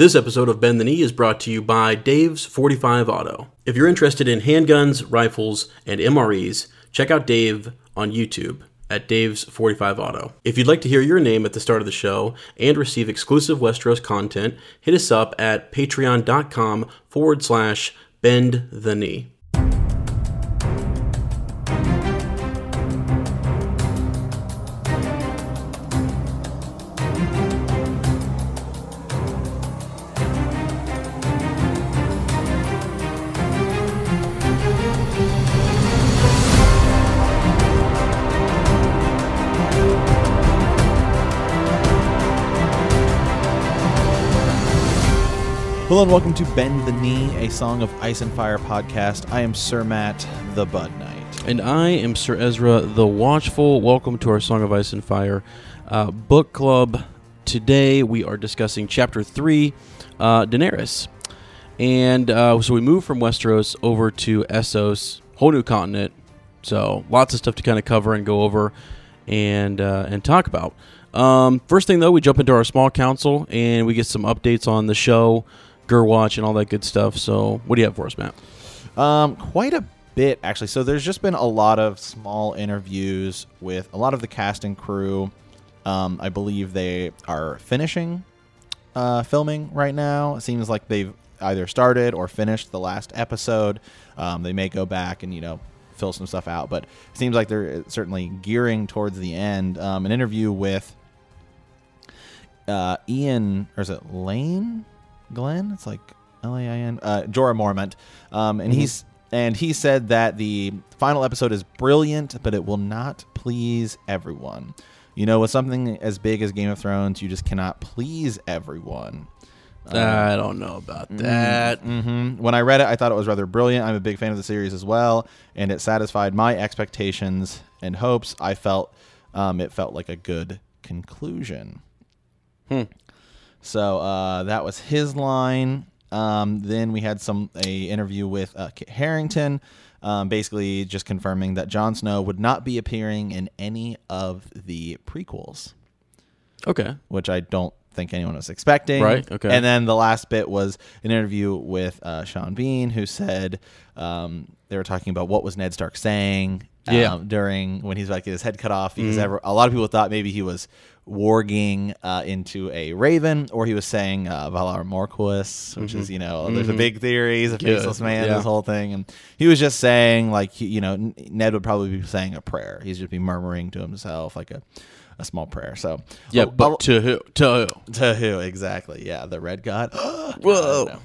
This episode of Bend the Knee is brought to you by Dave's 45 Auto. If you're interested in handguns, rifles, and MREs, check out Dave on YouTube at Dave's 45 Auto. If you'd like to hear your name at the start of the show and receive exclusive Westeros content, hit us up at patreon.com forward slash bend the knee. Hello and welcome to Bend the Knee, a Song of Ice and Fire podcast. I am Sir Matt, the Bud Knight. And I am Sir Ezra the Watchful. Welcome to our Song of Ice and Fire uh, book club. Today we are discussing Chapter 3, uh, Daenerys. And uh, so we move from Westeros over to Essos, whole new continent. So lots of stuff to kind of cover and go over and, uh, and talk about. Um, first thing though, we jump into our small council and we get some updates on the show, Watch, and all that good stuff. So, what do you have for us, Matt? Um, quite a bit actually. So there's just been a lot of small interviews with a lot of the cast and crew. Um, I believe they are finishing uh, filming right now. It seems like they've either started or finished the last episode. Um, they may go back and you know fill some stuff out, but it seems like they're certainly gearing towards the end. Um, an interview with uh, Ian, or is it Lane? Glenn? It's like L A I N. Uh, Jorah Mormont, um, and mm-hmm. he's and he said that the final episode is brilliant, but it will not please everyone. You know, with something as big as Game of Thrones, you just cannot please everyone. Um, I don't know about mm-hmm, that. Mm-hmm. When I read it, I thought it was rather brilliant. I'm a big fan of the series as well, and it satisfied my expectations and hopes. I felt um, it felt like a good conclusion. Hmm. So uh, that was his line. Um, then we had some a interview with uh, Kit Harington, um, basically just confirming that Jon Snow would not be appearing in any of the prequels. Okay. Which I don't think anyone was expecting. Right. Okay. And then the last bit was an interview with uh, Sean Bean, who said um, they were talking about what was Ned Stark saying yeah. Um, during when he's about to get his head cut off because mm. ever, a lot of people thought maybe he was warging uh, into a raven or he was saying uh, Valar Morghulis, which mm-hmm. is you know mm-hmm. there's a mm-hmm. big theory he's a faceless man yeah. this whole thing and he was just saying like you know Ned would probably be saying a prayer he's just be murmuring to himself like a a small prayer. So yeah, oh, but to who? To who? To who? Exactly. Yeah, the red god. Whoa.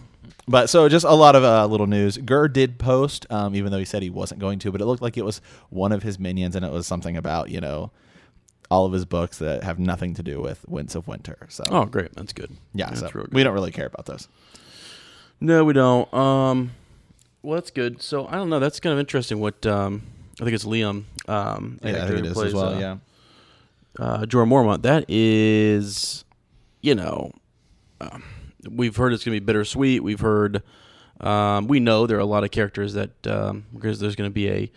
But so just a lot of uh, little news. Gur did post, um, even though he said he wasn't going to, but it looked like it was one of his minions, and it was something about you know all of his books that have nothing to do with Winds of Winter. So oh, great, that's good. Yeah, that's so we don't really care about those. No, we don't. Um, well, that's good. So I don't know. That's kind of interesting. What um, I think it's Liam. Um, yeah, I think it is plays, as well. Uh, yeah, uh, Jorah Mormont. That is, you know. Um, we've heard it's going to be bittersweet. We've heard, um, we know there are a lot of characters that um, because there's going to be a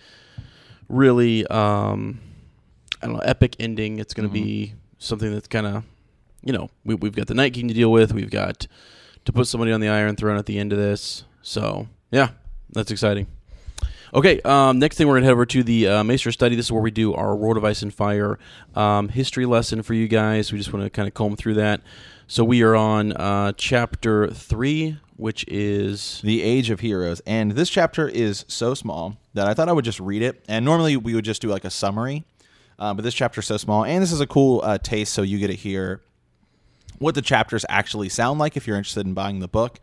really, um, I don't know, epic ending. It's going to mm-hmm. be something that's kind of, you know, we, we've got the Night King to deal with. We've got to put somebody on the Iron Throne at the end of this. So yeah, that's exciting. Okay, um, next thing we're going to head over to the uh, Maester study. This is where we do our World of Ice and Fire um, history lesson for you guys. We just want to kind of comb through that. So we are on uh, chapter three, which is the Age of Heroes, and this chapter is so small that I thought I would just read it. And normally we would just do like a summary, uh, but this chapter is so small, and this is a cool uh, taste, so you get to hear what the chapters actually sound like if you're interested in buying the book.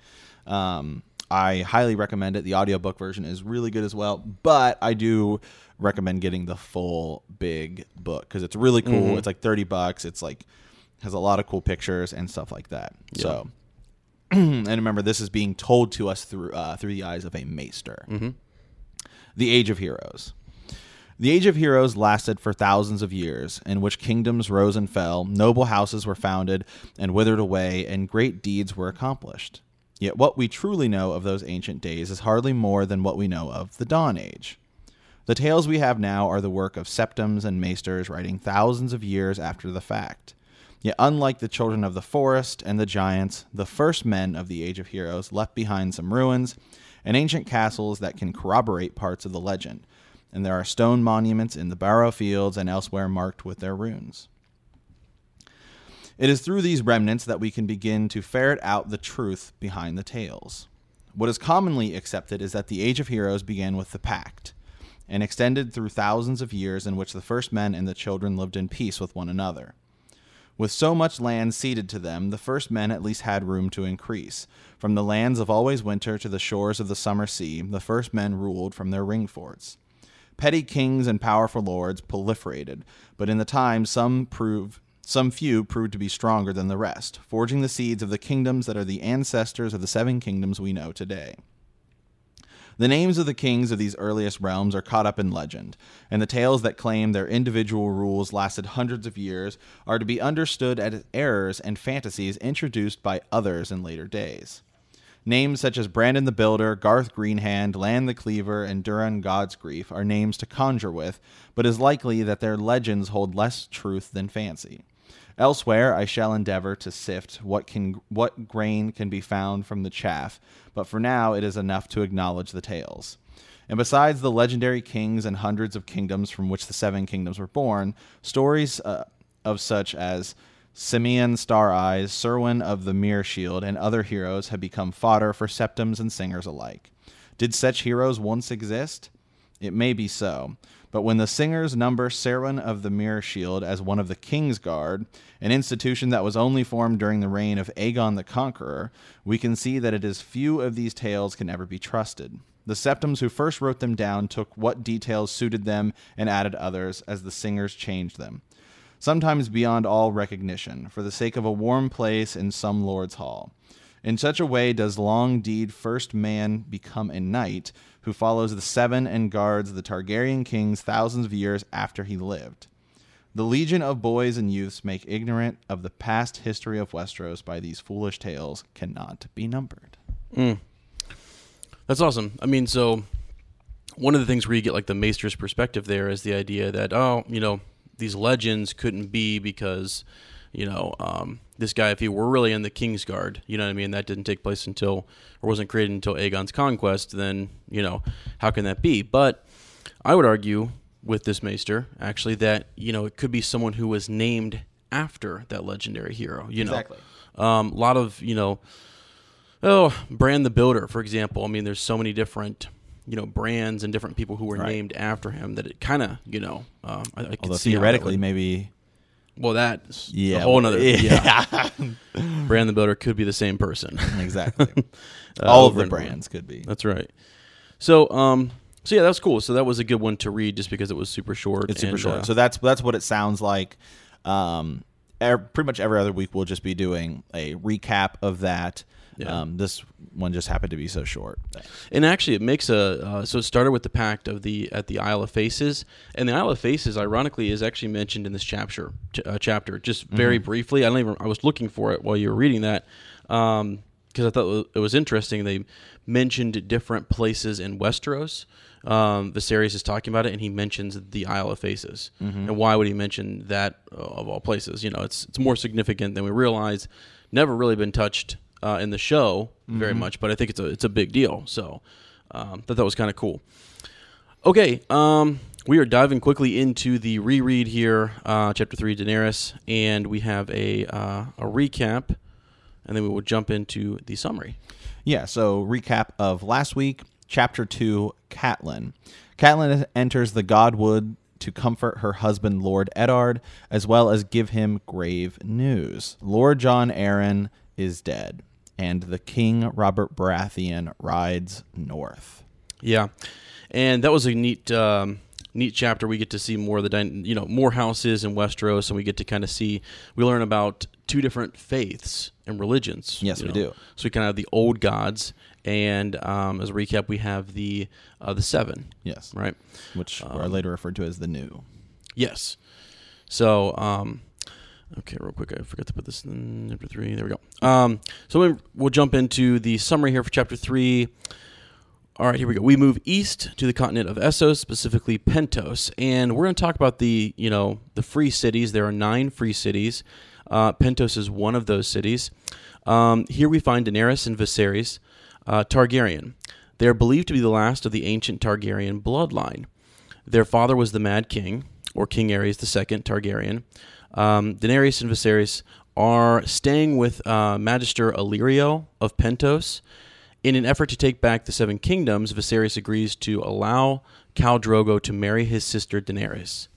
Um, I highly recommend it. The audiobook version is really good as well, but I do recommend getting the full big book because it's really cool. Mm-hmm. It's like 30 bucks. It's like has a lot of cool pictures and stuff like that. Yeah. So, and remember, this is being told to us through uh, through the eyes of a maester. Mm-hmm. The Age of Heroes. The Age of Heroes lasted for thousands of years, in which kingdoms rose and fell, noble houses were founded and withered away, and great deeds were accomplished. Yet what we truly know of those ancient days is hardly more than what we know of the Dawn Age. The tales we have now are the work of septons and maesters writing thousands of years after the fact. Yet, unlike the children of the forest and the giants, the first men of the Age of Heroes left behind some ruins and ancient castles that can corroborate parts of the legend, and there are stone monuments in the Barrow Fields and elsewhere marked with their runes. It is through these remnants that we can begin to ferret out the truth behind the tales. What is commonly accepted is that the Age of Heroes began with the Pact, and extended through thousands of years in which the first men and the children lived in peace with one another. With so much land ceded to them, the first men at least had room to increase. From the lands of always winter to the shores of the summer sea, the first men ruled from their ring forts. Petty kings and powerful lords proliferated, but in the time some prove some few proved to be stronger than the rest, forging the seeds of the kingdoms that are the ancestors of the seven kingdoms we know today. The names of the kings of these earliest realms are caught up in legend, and the tales that claim their individual rules lasted hundreds of years are to be understood as errors and fantasies introduced by others in later days. Names such as Brandon the Builder, Garth Greenhand, Lann the Clever, and Duran Godsgrief are names to conjure with, but it is likely that their legends hold less truth than fancy. Elsewhere, I shall endeavor to sift what can what grain can be found from the chaff, but for now it is enough to acknowledge the tales. And besides the legendary kings and hundreds of kingdoms from which the seven kingdoms were born, stories uh, of such as Symeon Star Eyes, Serwyn of the Mirror Shield, and other heroes have become fodder for septons and singers alike. Did such heroes once exist? It may be so, but when the singers number Serwyn of the Mirror Shield as one of the King's Guard, an institution that was only formed during the reign of Aegon the Conqueror, we can see that it is few of these tales can ever be trusted. The Septons who first wrote them down took what details suited them and added others as the singers changed them. Sometimes beyond all recognition, for the sake of a warm place in some lord's hall. In such a way does long deed first man become a knight who follows the seven and guards the Targaryen kings thousands of years after he lived. The legion of boys and youths make ignorant of the past history of Westeros by these foolish tales cannot be numbered. Mm. That's awesome. I mean, so one of the things where you get like the maester's perspective there is the idea that oh, you know, these legends couldn't be because you know, um, this guy, if he were really in the King's Guard, you know what I mean, that didn't take place until, or wasn't created until Aegon's conquest, then, you know, how can that be? But I would argue with this Maester, actually, that, you know, it could be someone who was named after that legendary hero, you know. Exactly. Um, a lot of, you know, oh, Bran the Builder, for example. I mean, there's so many different you know brands and different people who were right. named after him that it kind of you know um, I, I Although theoretically maybe well, that's yeah, a whole nother. Yeah, yeah. Brand the builder could be the same person. exactly. uh, All of the brands could be. That's right. So, um, so yeah, that's cool. So that was a good one to read just because it was super short. It's super and, short. Uh, so that's that's what it sounds like. Um, er, pretty much every other week we'll just be doing a recap of that yeah. Um, this one just happened to be so short. And actually, it makes a uh, so it started with the pact of the at the Isle of Faces, and the Isle of Faces, ironically, is actually mentioned in this chapter. Ch- uh, chapter, just very mm-hmm. briefly. I don't even. I was looking for it while you were reading that. Um, because I thought it was interesting. They mentioned different places in Westeros. Um, Viserys is talking about it, and he mentions the Isle of Faces. Mm-hmm. And why would he mention that uh, of all places? You know, it's it's more significant than we realize. Never really been touched uh, in the show mm-hmm. very much, but I think it's a it's a big deal. So um, thought that was kind of cool. Okay, um, we are diving quickly into the reread here, uh, chapter three, Daenerys, and we have a uh, a recap, and then we will jump into the summary. Yeah. So recap of last week, chapter two, Catelyn. Catelyn enters the Godwood to comfort her husband, Lord Eddard, as well as give him grave news. Lord John Arryn is dead and the King Robert Baratheon rides north. Yeah, and that was a neat. Um, neat chapter. We get to see more of the you know more houses in Westeros, and we get to kind of see we learn about two different faiths and religions. Yes, we know. do. So we kind of have the old gods, and um, as a recap, we have the uh, the seven. Yes, right, which um, are later referred to as the new. Yes. So um, Okay, real quick, I forgot to put this in chapter three. There we go. Um, so we'll jump into the summary here for chapter three. All right, here we go. We move east to the continent of Essos, specifically Pentos, and we're going to talk about the you know the free cities. There are nine free cities. Uh, Pentos is one of those cities. Um, here we find Daenerys and Viserys uh, Targaryen. They are believed to be the last of the ancient Targaryen bloodline. Their father was the Mad King, or King Aerys II Targaryen. Um, Daenerys and Viserys are staying with uh, Magister Illyrio of Pentos. In an effort to take back the Seven Kingdoms, Viserys agrees to allow Khal Drogo to marry his sister Daenerys.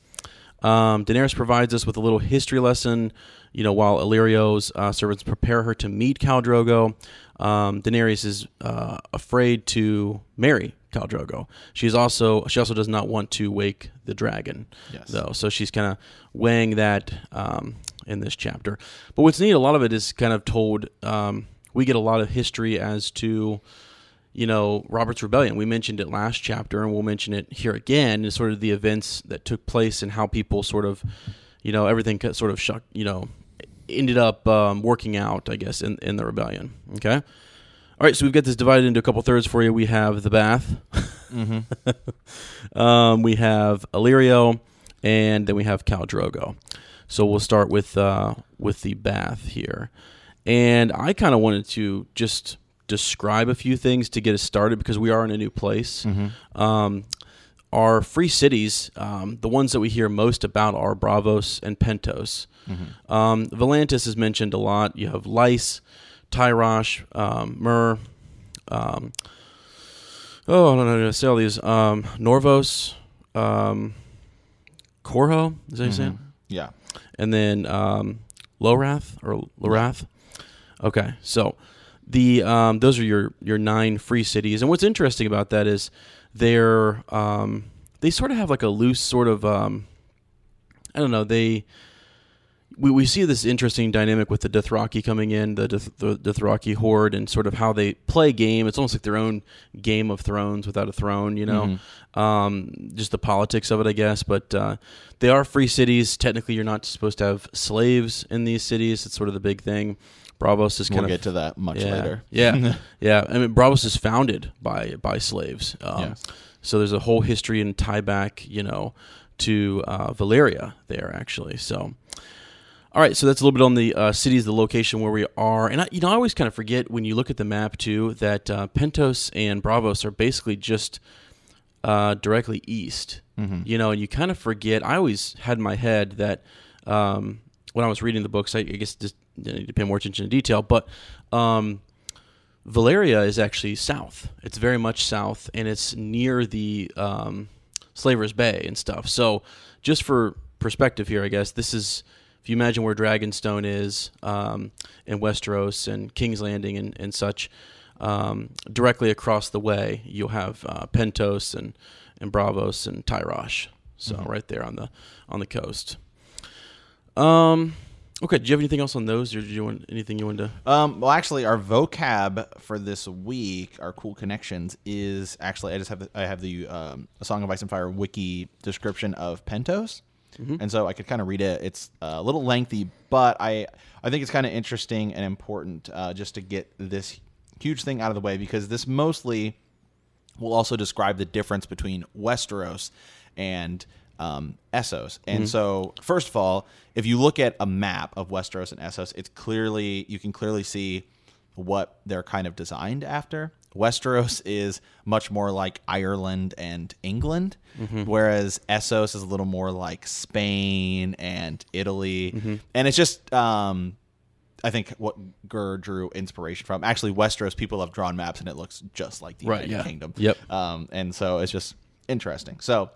Um, Daenerys provides us with a little history lesson, you know, while Illyrio's uh, servants prepare her to meet Khal Drogo. Um, Daenerys is uh, afraid to marry Khal Drogo. She's also she also does not want to wake the dragon, Yes. though. So she's kind of weighing that um, in this chapter. But what's neat, a lot of it is kind of told. Um, we get a lot of history as to you know, Robert's Rebellion. We mentioned it last chapter, and we'll mention it here again. Is sort of the events that took place and how people sort of, you know, everything sort of shocked, you know, ended up um, working out, I guess, in, in the rebellion. Okay. All right, so we've got this divided into a couple thirds for you. We have the Bath, um, we have Illyrio, and then we have Khal Drogo. So we'll start with uh, with the Bath here, and I kind of wanted to just describe a few things to get us started because we are in a new place. Um, our free cities, um, the ones that we hear most about are Braavos and Pentos. Um, Volantis is mentioned a lot. You have Lys, Tyrosh, um, Myr. Um, oh, I don't know how to say all these. Um, Norvos, um, Korho, is that how you say it? Yeah. and then um, Lorath or Lorath. Okay, so the um, those are your your nine free cities, and what's interesting about that is they're um, they sort of have like a loose sort of um, I don't know they. We, we see this interesting dynamic with the Dothraki coming in, the, the Dothraki horde, and sort of how they play game. It's almost like their own Game of Thrones without a throne, you know? Um, just the politics of it, I guess. But uh, they are free cities. Technically, you're not supposed to have slaves in these cities. It's sort of the big thing. Braavos is kind We'll of get to that much yeah, later. Yeah, yeah. I mean, Braavos is founded by by slaves. Um, Yes. So there's a whole history and tie back, you know, to uh, Valyria there actually. So, all right. So that's a little bit on the uh, cities, the location where we are, and I, you know, I always kind of forget when you look at the map too that uh, Pentos and Braavos are basically just uh, directly east. You know, and you kind of forget. I always had in my head that um, when I was reading the books, I, I guess just didn't need to pay more attention to detail, but um, Valyria is actually south. It's very much south, and it's near the um, Slaver's Bay and stuff. So, just for perspective here, I guess this is if you imagine where Dragonstone is um, in Westeros and King's Landing and, and such. Um, directly across the way, you'll have uh, Pentos and, and Braavos and Tyrosh. So right there on the on the coast. Um, okay. Do you have anything else on those, or do you want anything you wanted to? Um, well, actually, our vocab for this week, our cool connections, is actually I just have the, I have the um, a Song of Ice and Fire wiki description of Pentos, and so I could kind of read it. It's a little lengthy, but I I think it's kind of interesting and important uh, just to get this huge thing out of the way because this mostly will also describe the difference between Westeros and um, Essos. And so, first of all, if you look at a map of Westeros and Essos, it's clearly you can clearly see what they're kind of designed after. Westeros is much more like Ireland and England, whereas Essos is a little more like Spain and Italy. And it's just um, I think what Gur drew inspiration from. Actually, Westeros people have drawn maps and it looks just like the Right, United yeah. Kingdom. Yep. Um, and so it's just interesting. So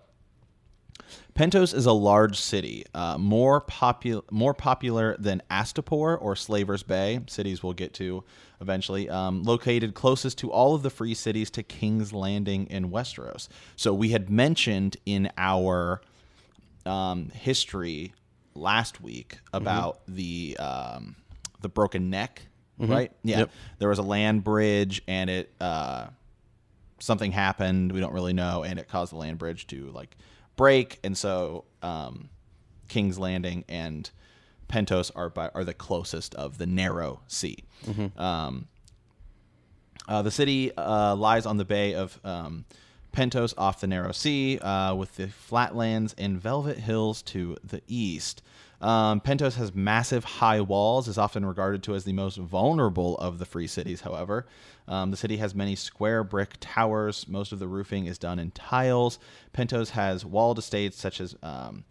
Pentos is a large city, uh, more popular more popular than Astapor or Slavers Bay, cities we'll get to eventually. Um, located closest to all of the free cities to King's Landing in Westeros. So we had mentioned in our um, history last week about the um, the broken neck, right? Yeah, Yep. there was a land bridge, and it uh, something happened. We don't really know, and it caused the land bridge to like break, and so um, King's Landing and Pentos are by, are the closest of the narrow sea. Um, uh, the city uh, lies on the bay of um, Pentos off the narrow sea, uh, with the flatlands and velvet hills to the east. Um, Pentos has massive high walls, is often regarded to as the most vulnerable of the free cities, however. Um, the city has many square brick towers. Most of the roofing is done in tiles. Pentos has walled estates such as um,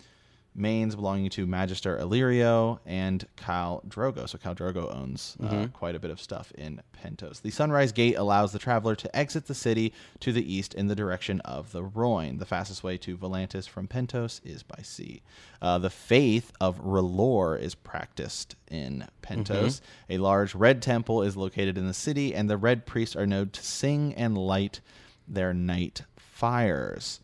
mains belonging to Magister Illyrio and Khal Drogo. So Khal Drogo owns uh, quite a bit of stuff in Pentos. The Sunrise Gate allows the traveler to exit the city to the east in the direction of the Rhoyne. The fastest way to Volantis from Pentos is by sea. Uh, the faith of R'hllor is practiced in Pentos. A large red temple is located in the city, and the red priests are known to sing and light their night fires.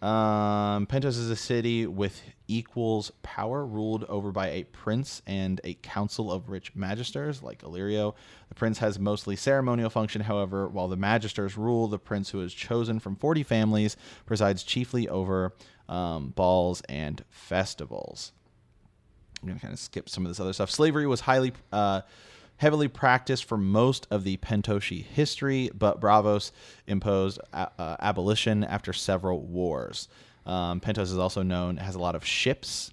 Um, Pentos is a city with equals power, ruled over by a prince and a council of rich magisters, like Illyrio. The prince has mostly ceremonial function, however, while the magisters rule, the prince, who is chosen from 40 families, presides chiefly over um, balls and festivals. I'm going to kind of skip some of this other stuff. Slavery was highly. Uh, heavily practiced for most of the Pentoshi history, but Braavos imposed a- uh, abolition after several wars. Um, Pentos is also known has a lot of ships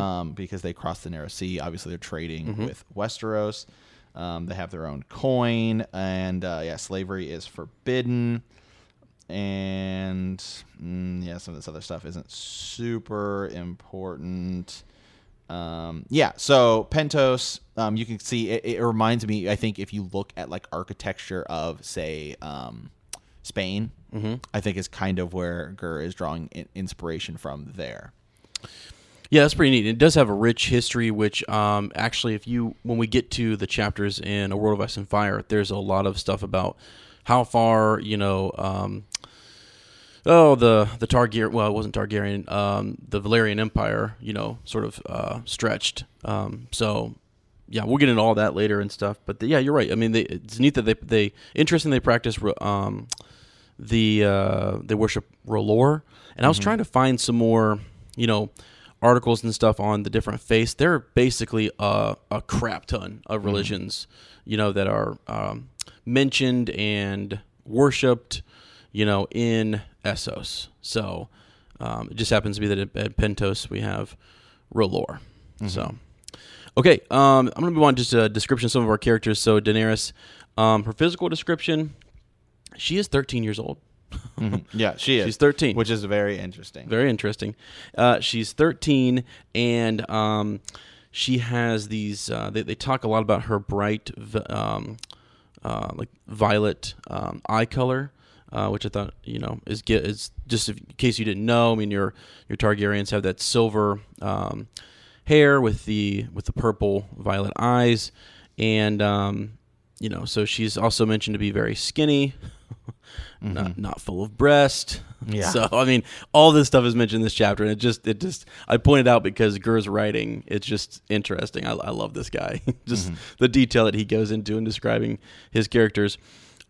um, because they cross the Narrow Sea. Obviously, they're trading with Westeros. Um, they have their own coin, and uh, yeah, slavery is forbidden. And mm, yeah, some of this other stuff isn't super important. Um, yeah, so Pentos, um, you can see it, it reminds me. I think if you look at like architecture of say um, Spain, I think is kind of where Gur is drawing in- inspiration from there. Yeah, that's pretty neat. It does have a rich history, which um, actually, if you when we get to the chapters in A World of Ice and Fire, there's a lot of stuff about how far you know. Um, oh, the the Targaryen. Well, it wasn't Targaryen. Um, the Valyrian Empire, you know, sort of uh, stretched. Um, so. Yeah, we'll get into all that later and stuff, but the, yeah, you're right. I mean, they, it's neat that they they interesting they practice um, the uh, they worship R'hllor, and I was trying to find some more, you know, articles and stuff on the different faiths. There are basically a, a crap ton of religions, you know, that are um, mentioned and worshipped, you know, in Essos. So um, it just happens to be that at, at Pentos we have R'hllor. So. Okay, um, I'm gonna move on to just a description of some of our characters. So Daenerys, um, her physical description, she is 13 years old. Yeah, she is. She's 13. which is very interesting. Very interesting. Uh, she's 13, and um, she has these. Uh, they, they talk a lot about her bright, um, uh, like violet um, eye color, uh, which I thought you know is get is just if, in case you didn't know. I mean, your your Targaryens have that silver um, hair with the with the purple violet eyes, and um, you know, so she's also mentioned to be very skinny. Not, not full of breast. Yeah. So I mean, all this stuff is mentioned in this chapter, and it just it just I pointed out because Gur's writing, it's just interesting. I, I love this guy, just the detail that he goes into in describing his characters.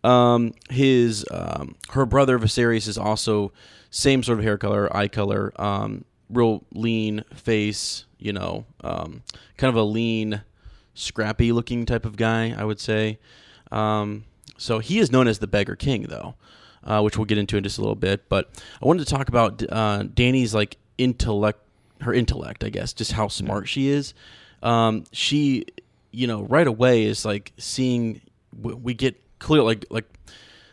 Um, his um, her brother Viserys is also same sort of hair color, eye color, um, real lean face. You know, um, kind of a lean, scrappy looking type of guy. I would say. Um, so he is known as the Beggar King, though, uh, which we'll get into in just a little bit. But I wanted to talk about uh, Dany's like intellect, her intellect, I guess, just how smart she is. Um, she, you know, right away is like seeing we, we get clear, like like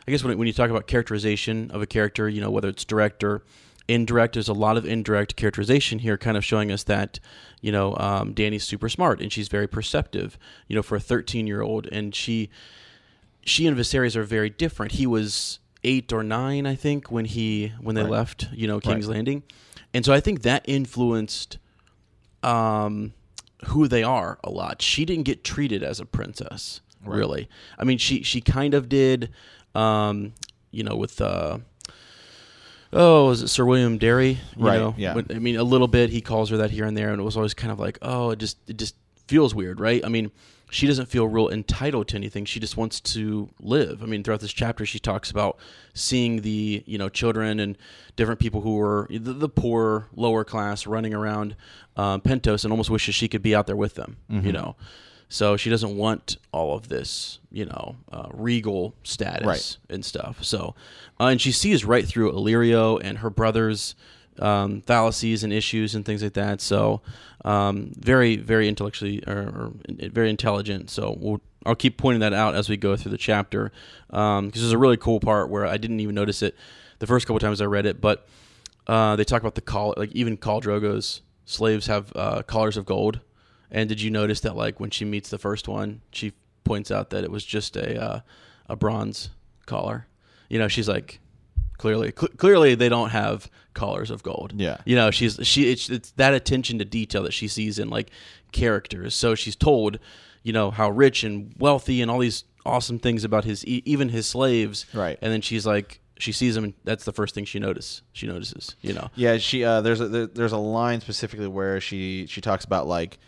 I guess when when you talk about characterization of a character, you know, whether it's direct or indirect, there's a lot of indirect characterization here, kind of showing us that, you know, um, Dany's super smart and she's very perceptive, you know, for a 13 year old, and she she and Viserys are very different. He was eight or nine, I think, when he when they Right. left, you know, King's Landing, and so I think that influenced um, who they are a lot. She didn't get treated as a princess, really. I mean, she she kind of did, um, you know, with. Uh, Oh, is it Sir William Darry? You Right, know? yeah. I mean, a little bit. He calls her that here and there, and it was always kind of like, oh, it just it just feels weird, right? I mean, she doesn't feel real entitled to anything. She just wants to live. I mean, throughout this chapter, she talks about seeing the you know children and different people who were the, the poor, lower class, running around um, Pentos, and almost wishes she could be out there with them. Mm-hmm. You know, so she doesn't want all of this, you know, uh, regal status Right. and stuff. So, uh, and she sees right through Illyrio and her brothers. Um, fallacies and issues and things like that. So um, very very intellectually or, or very intelligent. So we'll, I'll keep pointing that out as we go through the chapter because um, there's a really cool part where I didn't even notice it the first couple times I read it, but uh, they talk about the call like even Khal Drogo's slaves have uh, collars of gold. And did you notice that like when she meets the first one, she points out that it was just a uh, a bronze collar. You know, she's like clearly cl- clearly they don't have collars of gold. Yeah. You know, she's she it's, it's that attention to detail that she sees in like characters. So she's told, you know, how rich and wealthy and all these awesome things about his even his slaves. Right. And then she's like she sees them and that's the first thing she notices. She notices, you know. Yeah, she uh, there's a there, there's a line specifically where she she talks about like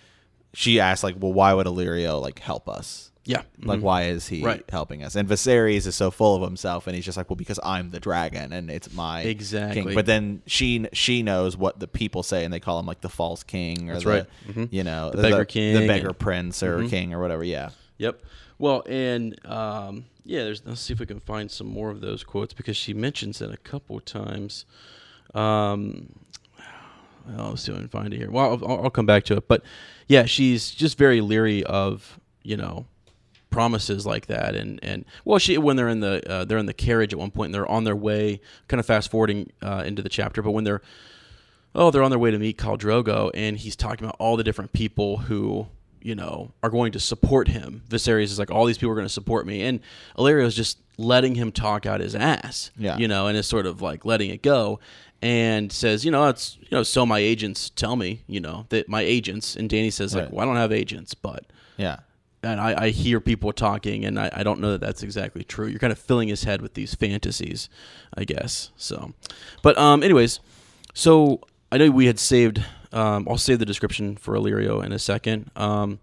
she asks like, well, why would Illyrio like help us? Yeah. Like, Mhm. why is he Right. helping us? And Viserys is so full of himself, and he's just like, well, because I'm the dragon, and it's my Exactly. king. But then she she knows what the people say, and they call him like the false king, or That's the, right. Mhm. You know, The beggar king the beggar and- prince, or Mhm. king, or whatever. Yeah. Yep. Well, and um, yeah, there's. Let's see if we can find some more of those quotes because she mentions it a couple times. Um, let's see if I can find it here. Well, I'll, I'll come back to it, but yeah, she's just very leery of you know promises like that, and and well, she when they're in the uh, they're in the carriage at one point, and they're on their way, kind of fast forwarding uh, into the chapter, but when they're oh, they're on their way to meet Khal Drogo, and he's talking about all the different people who, you know, are going to support him. Viserys is like, all these people are going to support me. And Illyrio is just letting him talk out his ass, Yeah. you know, and is sort of like letting it go and says, you know, it's, you know, so my agents tell me, you know, that my agents, and Dany says, like, Right. well, I don't have agents, but Yeah. And I, I hear people talking, and I, I don't know that that's exactly true. You're kind of filling his head with these fantasies, I guess. So, but um, anyways, so I know we had saved. Um, I'll save the description for Illyrio in a second. Um,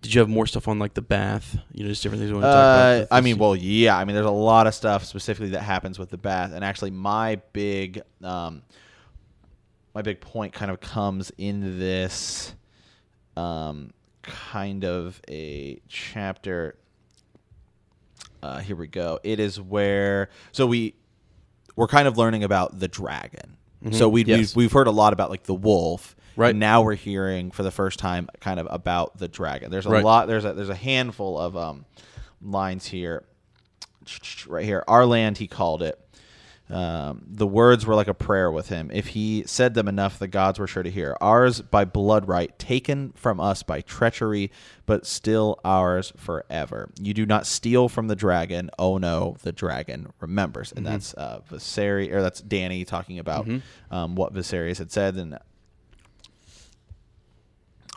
did you have more stuff on like the bath? You know, just different things you want to talk Uh, about? I mean, well, yeah. I mean, there's a lot of stuff specifically that happens with the bath, and actually, my big, um, my big point kind of comes in this, um, kind of a chapter. Uh, here we go. It is where so we we're kind of learning about the dragon. So we Mm-hmm. Yes. we've, we've heard a lot about like the wolf, Right. Now we're hearing for the first time kind of about the dragon. There's a Right. lot. There's a there's a handful of um, lines here. Right here, our land, he called it. Um, the words were like a prayer with him. If he said them enough, the gods were sure to hear. Ours by blood right, taken from us by treachery, but still ours forever. You do not steal from the dragon. Oh no, the dragon remembers. And that's uh, Viserys, or that's Dany talking about um, what Viserys had said. And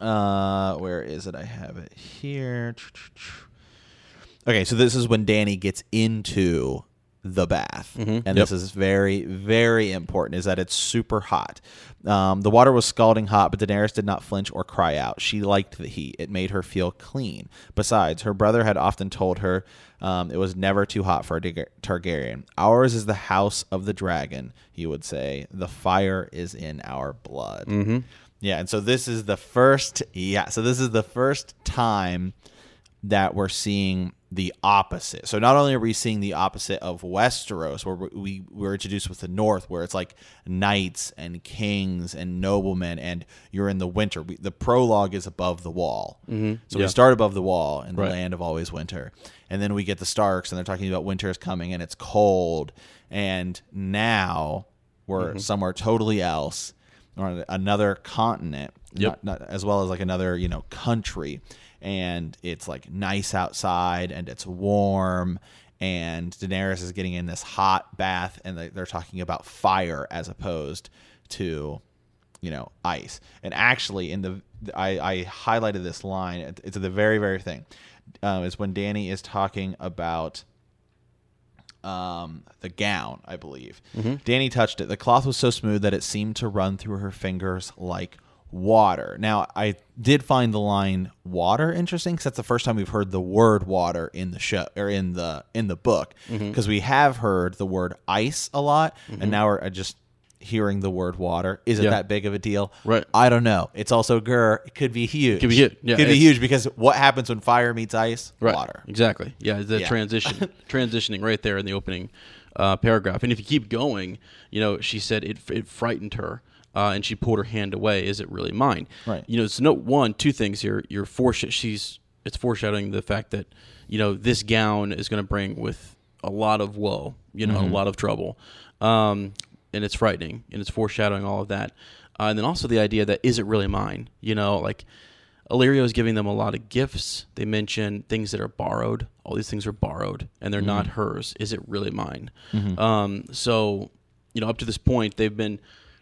uh, where is it? I have it here. Okay, so this is when Dany gets into the bath, Mhm. and Yep. this is very, very important. Is that it's super hot. Um, the water was scalding hot, but Daenerys did not flinch or cry out. She liked the heat; it made her feel clean. Besides, her brother had often told her um, it was never too hot for a Tar- Targaryen. Ours is the house of the dragon, he would say. The fire is in our blood. Mm-hmm. Yeah, and so this is the first yeah, so this is the first time that we're seeing the opposite. So not only are we seeing the opposite of Westeros where we we were introduced with the north where it's like knights and kings and noblemen and you're in the winter. We, the prologue is above the wall. Mhm, So yeah. we start above the wall in the Right. land of always winter. And then we get the Starks and they're talking about winter is coming and it's cold and now we're Mm-hmm. somewhere totally else on another continent, Yep. not, not, as well as like another you know country, and it's like nice outside and it's warm, and Daenerys is getting in this hot bath, and they, they're talking about fire as opposed to you know ice. And actually, in the I, I highlighted this line. It's the very very thing. Um, is when Dany is talking about um, the gown, I believe. Dany touched it. The cloth was so smooth that it seemed to run through her fingers like water. Now, I did find the line "water" interesting because that's the first time we've heard the word "water" in the show or in the in the book. Mm-hmm. Because we have heard the word "ice" a lot, and mm-hmm. now we're uh, just hearing the word water. Is it Yeah. that big of a deal? Right. I don't know. It's also Gur. It could be huge. Could be huge. Yeah, could be huge because what happens when fire meets ice? Right. Water. Exactly. Yeah, the Yeah. transition, transitioning right there in the opening uh, paragraph. And if you keep going, you know, she said it it frightened her. Uh, and she pulled her hand away. Is it really mine? Right. You know, so no one, two things here. You're foresh- She's it's foreshadowing the fact that you know this gown is going to bring with a lot of woe. You know, a lot of trouble. Um, and it's frightening, and it's foreshadowing all of that. Uh, and then also the idea that is it really mine? You know, like Illyrio is giving them a lot of gifts. They mention things that are borrowed. All these things are borrowed, and they're not hers. Is it really mine? Um, so, you know, up to this point, they've been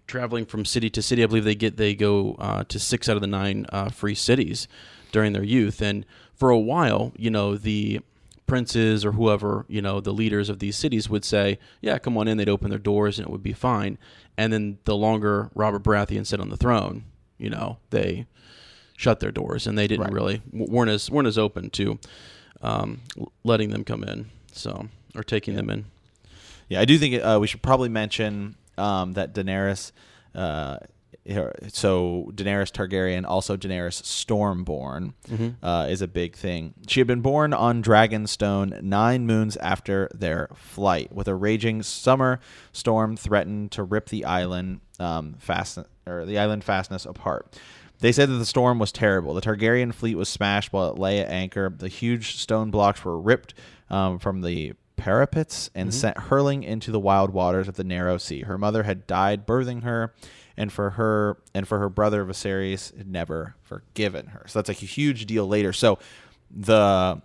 traveling from city to city. I believe they get they go uh, to six out of the nine uh, free cities during their youth, and for a while, you know, the princes or whoever, you know, the leaders of these cities would say, "Yeah, come on in." They'd open their doors, and it would be fine. And then the longer Robert Baratheon sat on the throne, you know, they shut their doors and they didn't Right. really weren't as weren't as open to um, letting them come in. So or taking them in. Yeah, I do think uh, we should probably mention um, that Daenerys. Uh, so Daenerys Targaryen, also Daenerys Stormborn, uh, is a big thing. She had been born on Dragonstone nine moons after their flight, with a raging summer storm threatened to rip the island um, fast or the island fastness apart. They said that the storm was terrible. The Targaryen fleet was smashed while it lay at anchor. The huge stone blocks were ripped um, from the parapets and mm-hmm. sent hurling into the wild waters of the narrow sea. Her mother had died birthing her, and for her and for her brother Viserys had never forgiven her. So that's like a huge deal later. So the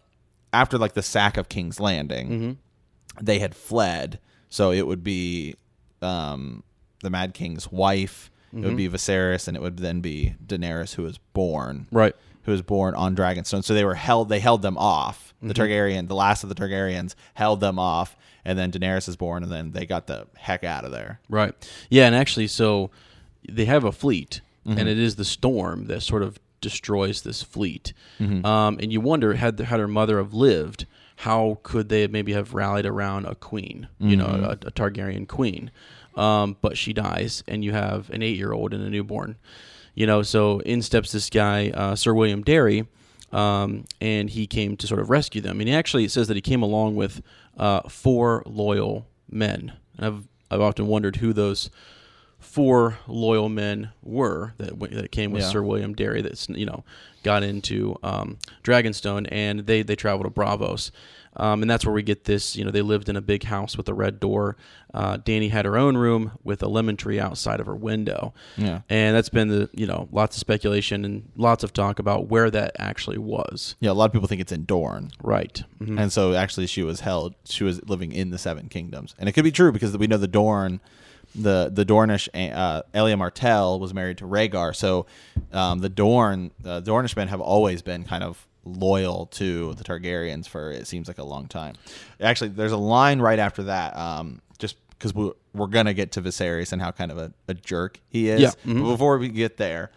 after like the sack of King's Landing, mm-hmm. they had fled. So it would be um, the Mad King's wife. It would mm-hmm. be Viserys, and it would then be Daenerys, who was born Right. Who was born on Dragonstone. So they were held. They held them off. The Targaryen, the last of the Targaryens, held them off, and then Daenerys is born, and then they got the heck out of there. Right. Yeah, and actually, so they have a fleet, and it is the storm that sort of destroys this fleet. Um, and you wonder, had had her mother have lived, how could they maybe have rallied around a queen, you know, a, a Targaryen queen? Um, but she dies, and you have an eight-year-old and a newborn. You know, so in steps this guy, uh, Sir William Darry, um, and he came to sort of rescue them. And he actually says that he came along with uh, four loyal men. And I've I've often wondered who those four loyal men were that that came with Yeah. Sir William Darry. That's you know got into um, Dragonstone, and they they traveled to Braavos. Um, and that's where we get this. You know, they lived in a big house with a red door. Uh, Dany had her own room with a lemon tree outside of her window. Yeah. And that's been the you know lots of speculation and lots of talk about where that actually was. Yeah, a lot of people think it's in Dorne. Right. Mhm. And so actually she was held she was living in the Seven Kingdoms. And it could be true because we know the Dorne the the Dornish uh Elia Martell was married to Rhaegar. So um, the Dorne the Dornishmen have always been kind of loyal to the Targaryens for it seems like a long time. Actually, there's a line right after that um, just because we, we're gonna get to Viserys and how kind of a, a jerk he is. Yeah. But before we get there,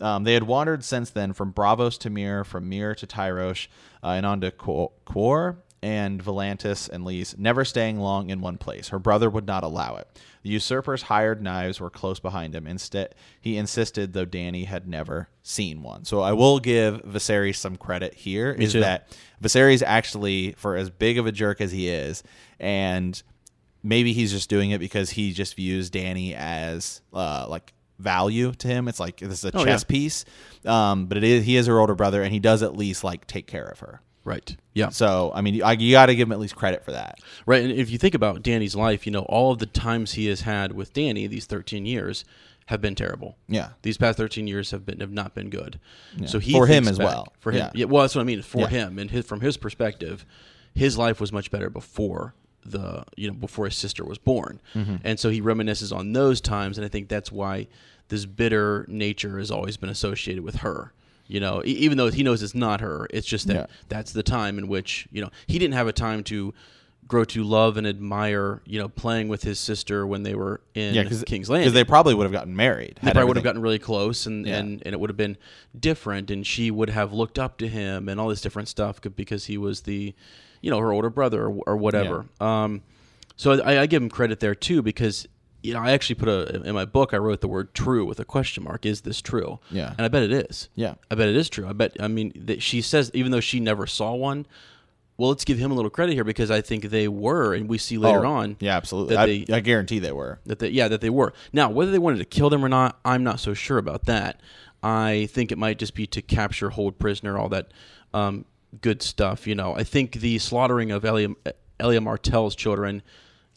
um, they had wandered since then from Braavos to Myr, from Myr to Tyrosh, uh, and on to Qu- Qohor and Volantis and Lys, never staying long in one place. Her brother would not allow it. The usurper's hired knives were close behind him. Instead, he insisted, though Dany had never seen one. So I will give Viserys some credit here. Is too. that Viserys actually, for as big of a jerk as he is, and maybe he's just doing it because he just views Dany as uh, like value to him. It's like this is a Oh, chess yeah. piece. Um, but it is he is her older brother, and he does at least like take care of her. Right. Yeah. So I mean, you, you got to give him at least credit for that. Right, and if you think about Dany's life, you know all of the times he has had with Dany these 13 years have been terrible. Yeah. these past 13 years have been have not been good. So he For him as back- well. For him, Yeah. yeah. Well, that's what I mean. For Yeah. him, and his, from his perspective, his life was much better before the you know before his sister was born, Mm-hmm. and so he reminisces on those times, and I think that's why this bitter nature has always been associated with her. You know, e- even though he knows it's not her, it's just that Yeah. that's the time in which you know he didn't have a time to grow to love and admire you know playing with his sister when they were in Yeah, King's Landing because they probably would have gotten married. they probably would have gotten really close and, Yeah. and, and it would have been different and she would have looked up to him and all this different stuff because he was the you know her older brother or, or whatever um, so I, I give him credit there too because you know, I actually put a in my book. I wrote the word "true" with a question mark. Is this true? Yeah. and I bet it is. Yeah. I bet it is true. I bet. I mean, that she says even though she never saw one. Well, let's give him a little credit here because I think they were, and we see later Oh, on Yeah, absolutely. I, they- I guarantee they were. that they, yeah, that they were. Now, whether they wanted to kill them or not, I'm not so sure about that. I think it might just be to capture, hold prisoner, all that um, good stuff. You know, I think the slaughtering of Elia, Elia Martell's children,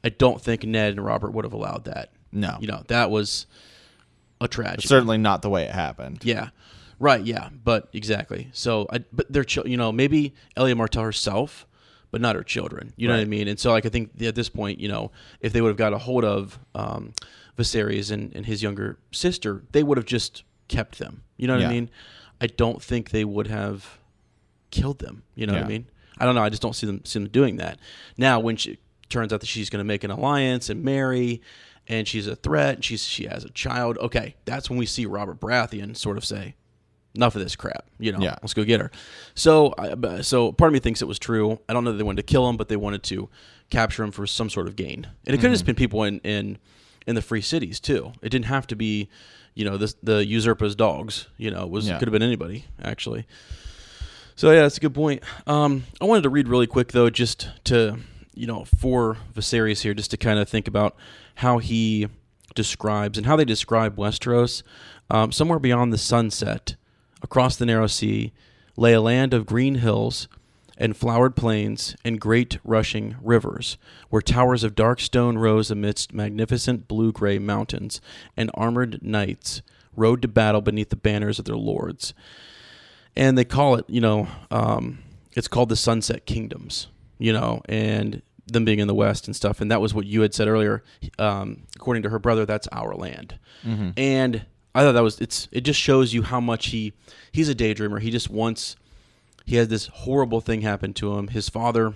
I don't think Ned and Robert would have allowed that. No. You know, that was a tragedy. Certainly not the way it happened. Yeah. Right. Yeah. But exactly. So, I, but their you know, maybe Elia Martell herself, but not her children. You know what I mean? And so, like, I think at this point, you know, if they would have got a hold of um, Viserys and, and his younger sister, they would have just kept them. You know what I mean? I don't think they would have killed them. You know what I mean? I don't know. I just don't see them see them doing that. Now, when she turns out that she's going to make an alliance and marry, and she's a threat, and she's she has a child. Okay, that's when we see Robert Baratheon sort of say, "Enough of this crap." You know, Yeah. let's go get her. So, so part of me thinks it was true. I don't know that they wanted to kill him, but they wanted to capture him for some sort of gain. And it could have just been people in in in the free cities too. It didn't have to be, you know, the the usurper's dogs. You know, it was Yeah. could have been anybody actually. So yeah, that's a good point. Um, I wanted to read really quick though, just to you know, for Viserys here, just to kind of think about how he describes and how they describe Westeros. Um, somewhere beyond the sunset, across the narrow sea, lay a land of green hills and flowered plains and great rushing rivers, where towers of dark stone rose amidst magnificent blue gray mountains, and armored knights rode to battle beneath the banners of their lords and they call it, you know, um, it's called the Sunset Kingdoms, you know, and them being in the West and stuff. And that was what you had said earlier. Um, according to her brother, that's our land. And I thought that was it's. It just shows you how much he he's a daydreamer. He just wants. He has this horrible thing happen to him. His father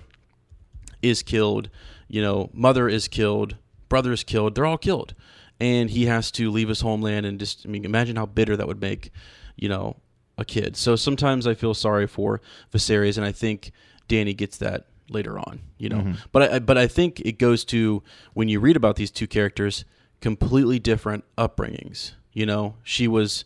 is killed. You know, mother is killed. Brother is killed. They're all killed, and he has to leave his homeland. And just, I mean, imagine how bitter that would make, you know, a kid. So sometimes I feel sorry for Viserys, and I think Dany gets that later on. You know, mm-hmm. but I, but I think it goes to when you read about these two characters, completely different upbringings. You know, she was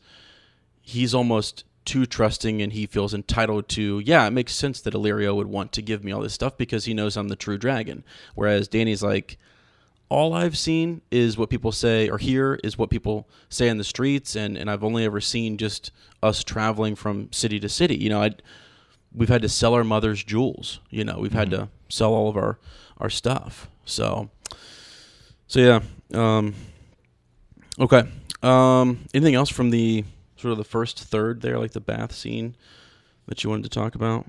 he's almost too trusting and he feels entitled to yeah it makes sense that illyrio would want to give me all this stuff because he knows i'm the true dragon whereas dany's like all i've seen is what people say or hear is what people say in the streets and, and i've only ever seen just us traveling from city to city you know i we've had to sell our mother's jewels you know we've had to sell all of our our stuff so so yeah um okay um anything else from the sort of the first third there like the bath scene that you wanted to talk about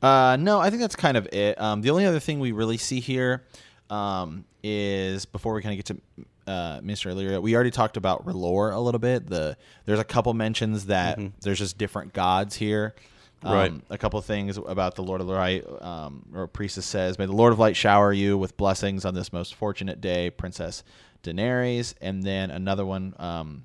Uh, no, I think that's kind of it. Um, the only other thing we really see here um, is before we kind of get to uh, Mr. Illyrio, we already talked about R'hllor a little bit. The there's a couple mentions that there's just different gods here. Um, Right. A couple things about the Lord of Light. Um, or priestess says, "May the Lord of Light shower you with blessings on this most fortunate day, Princess Daenerys." And then another one. Um,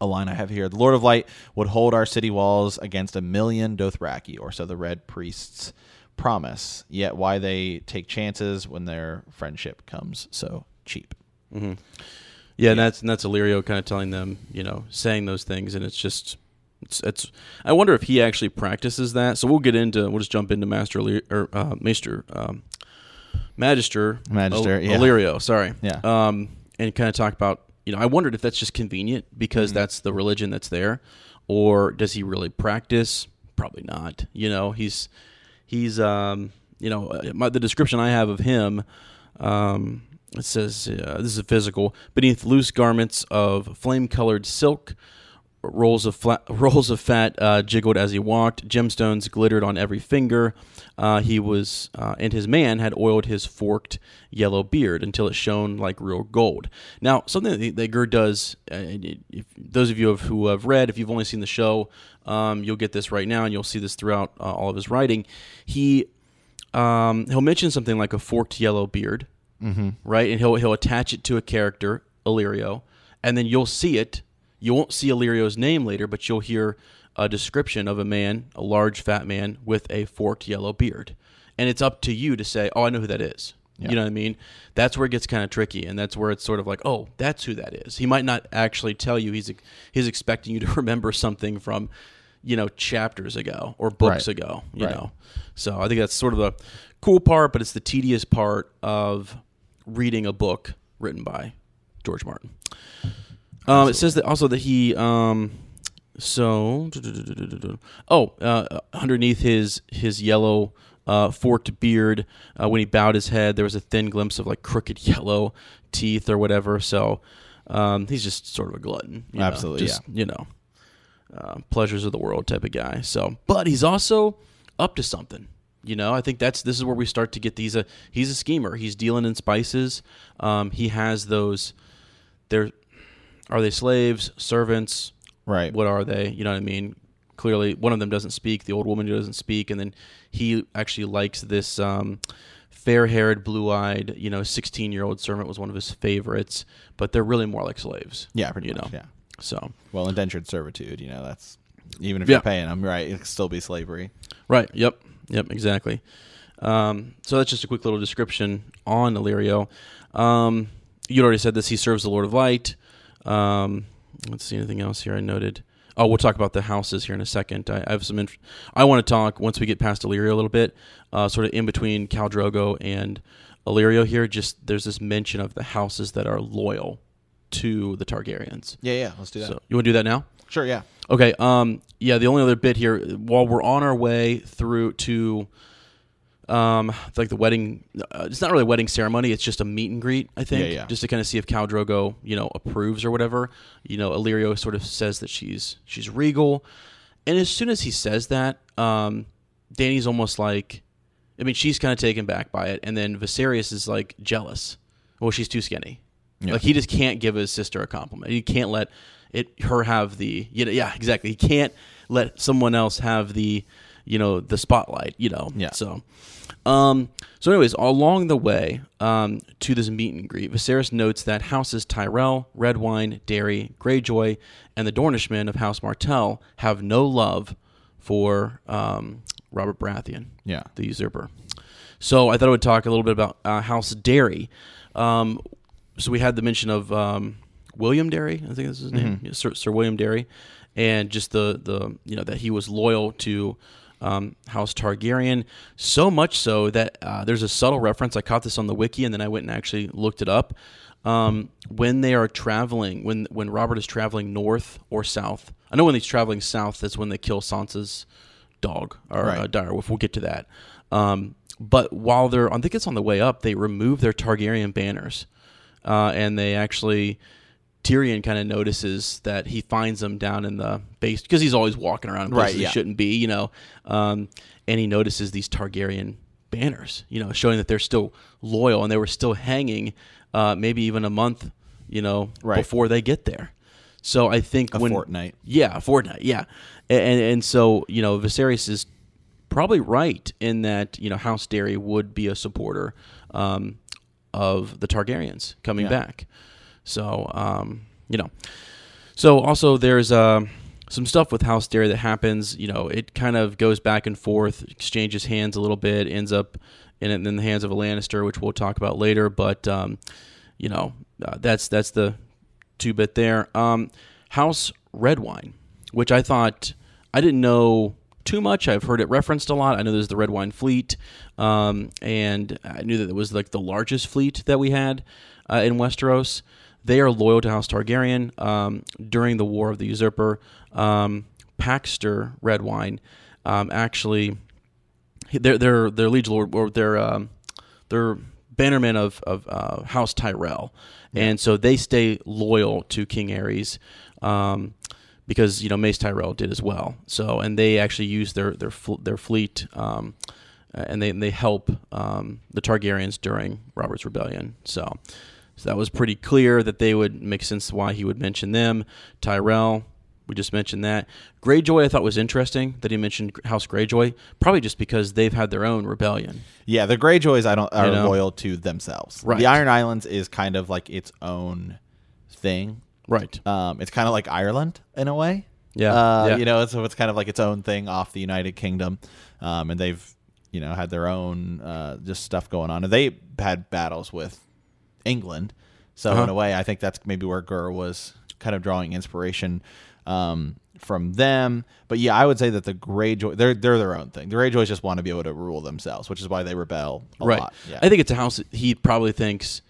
a line I have here. The Lord of Light would hold our city walls against a million Dothraki, or so the Red Priests promise. Yet why they take chances when their friendship comes so cheap. yeah, and that's and that's illyrio kind of telling them you know saying those things and it's just it's, it's i wonder if he actually practices that so we'll get into we'll just jump into master Illyrio, or uh, maester um, magister Magister, Il- yeah. illyrio sorry Yeah. um and kind of talk about you know i wondered if that's just convenient because Mm-hmm. that's the religion that's there or does he really practice probably not you know he's he's um you know uh, my, the description i have of him um it says uh, this is a physical beneath loose garments of flame colored silk rolls of flat, rolls of fat uh, jiggled as he walked. Gemstones glittered on every finger. Uh, he was, uh, and his man had oiled his forked yellow beard until it shone like real gold. Now, something that, that Gerd does, uh, if, those of you have, who have read, if you've only seen the show, um, you'll get this right now, and you'll see this throughout uh, all of his writing. He um, he'll mention something like a forked yellow beard, mm-hmm. right? And he'll he'll attach it to a character, Illyrio, and then you'll see it. You won't see Illyrio's name later, but you'll hear a description of a man, a large fat man with a forked yellow beard, and it's up to you to say, "Oh, I know who that is." Yeah. You know what I mean? That's where it gets kind of tricky, and that's where it's sort of like, oh, that's who that is. He might not actually tell you. He's he's expecting you to remember something from, you know, chapters ago or books Right. ago. You Right. know, so I think that's sort of the cool part, but it's the tedious part of reading a book written by George Martin. Um, it says that also that he um, so oh uh, underneath his his yellow uh, forked beard uh, when he bowed his head there was a thin glimpse of like crooked yellow teeth or whatever. So um, he's just sort of a glutton you know, Absolutely, just, you know uh, pleasures of the world type of guy. So but he's also up to something you know? I think that's this is where we start to get these uh, he's a schemer. He's dealing in spices. Um, he has those they're are they slaves servants Right. what are they you know what i mean clearly one of them doesn't speak the old woman doesn't speak and then he actually likes this um, fair-haired blue-eyed you know 16 year old servant was one of his favorites but they're really more like slaves Yeah, pretty you much. know Yeah. so Well, indentured servitude. You know, that's even if Yeah. you're paying them, right? It could still be slavery. Right. Yep. Yep. Exactly. Um, so that's just a quick little description on Illyrio. Um, you already said this. He serves the Lord of Light. Um, let's see anything else here. I noted. Oh, we'll talk about the houses here in a second. I, I have some. Inf- I want to talk once we get past Illyrio a little bit, uh, sort of in between Khal Drogo and Illyrio here. Just there's this mention of the houses that are loyal to the Targaryens. Yeah, yeah. Let's do that. So you want to do that now? sure. Yeah. Okay. Um. Yeah. The only other bit here, while we're on our way through to, um, like the wedding, uh, it's not really a wedding ceremony. It's just a meet and greet. I think. Yeah, yeah. Just to kind of see if Khal Drogo, you know, approves or whatever. You know, Illyrio sort of says that she's she's regal, and as soon as he says that, um, Dany's almost like, I mean, she's kind of taken back by it, and then Viserys is like jealous. Well, she's too skinny. Yeah. Like he just can't give his sister a compliment. He can't let it her have the you know yeah exactly. He can't let someone else have the you know the spotlight. You know Yeah. So, um, so anyways, along the way um, to this meet and greet, Viserys notes that houses Tyrell, Redwine, Darry, Greyjoy, and the Dornishmen of House Martell have no love for um, Robert Baratheon Yeah. the usurper. So I thought I would talk a little bit about uh, House Darry. Um, so we had the mention of um, William Darry, I think that's his name, Yeah, Sir, Sir William Darry, and just the the you know that he was loyal to um, House Targaryen. So much so that uh, there's a subtle reference. I caught this on the wiki, and then I went and actually looked it up. Um, when they are traveling, when when Robert is traveling north or south, I know when he's traveling south, that's when they kill Sansa's dog or Right. uh, direwolf. We'll get to that. Um, but while they're, I think it's on the way up, they remove their Targaryen banners, uh, and they actually Tyrion kind of notices that he finds them down in the base because he's always walking around in places Right, yeah. he shouldn't be, you know. Um, and he notices these Targaryen banners, you know, showing that they're still loyal and they were still hanging, uh, maybe even a month, you know, Right. before they get there. So I think A when fortnight. yeah, a fortnight. Yeah, and, and and so you know Viserys is probably right in that you know House Darry would be a supporter um, of the Targaryens coming Yeah. back. So um, you know, so also there's um some stuff with House Darry that happens. You know, it kind of goes back and forth, exchanges hands a little bit, ends up in, in the hands of a Lannister, which we'll talk about later. But um, you know, uh, that's that's the two bit there. Um, House Redwine, which I thought I didn't know too much. I've heard it referenced a lot. I know there's the Redwine Fleet, um, and I knew that it was like the largest fleet that we had uh, in Westeros. They are loyal to House Targaryen. Um, during the War of the Usurper, um, Paxter Redwine um, actually their their their liege lord or their um, their bannermen of of uh, House Tyrell, and so they stay loyal to King Aerys. Um, because you know Mace Tyrell did as well. So and they actually use their their fl- their fleet um, and they they help um, the Targaryens during Robert's rebellion. So so that was pretty clear that they would make sense why he would mention them. Tyrell, we just mentioned that. Greyjoy, I thought was interesting that he mentioned House Greyjoy, probably just because they've had their own rebellion. Yeah, the Greyjoys I don't are You know? loyal to themselves. Right. The Iron Islands is kind of like its own thing. Right. Um, it's kind of like Ireland in a way. Yeah, Uh, yeah. You know, so it's kind of like its own thing off the United Kingdom, um, and they've you know, had their own uh, just stuff going on, and they had battles with England. So Uh-huh. in a way, I think that's maybe where Gur was kind of drawing inspiration um, from them. But yeah, I would say that the Greyjoy they're they're their own thing. The Greyjoys just want to be able to rule themselves, which is why they rebel a right. lot. Yeah. I think it's a house that he probably thinks.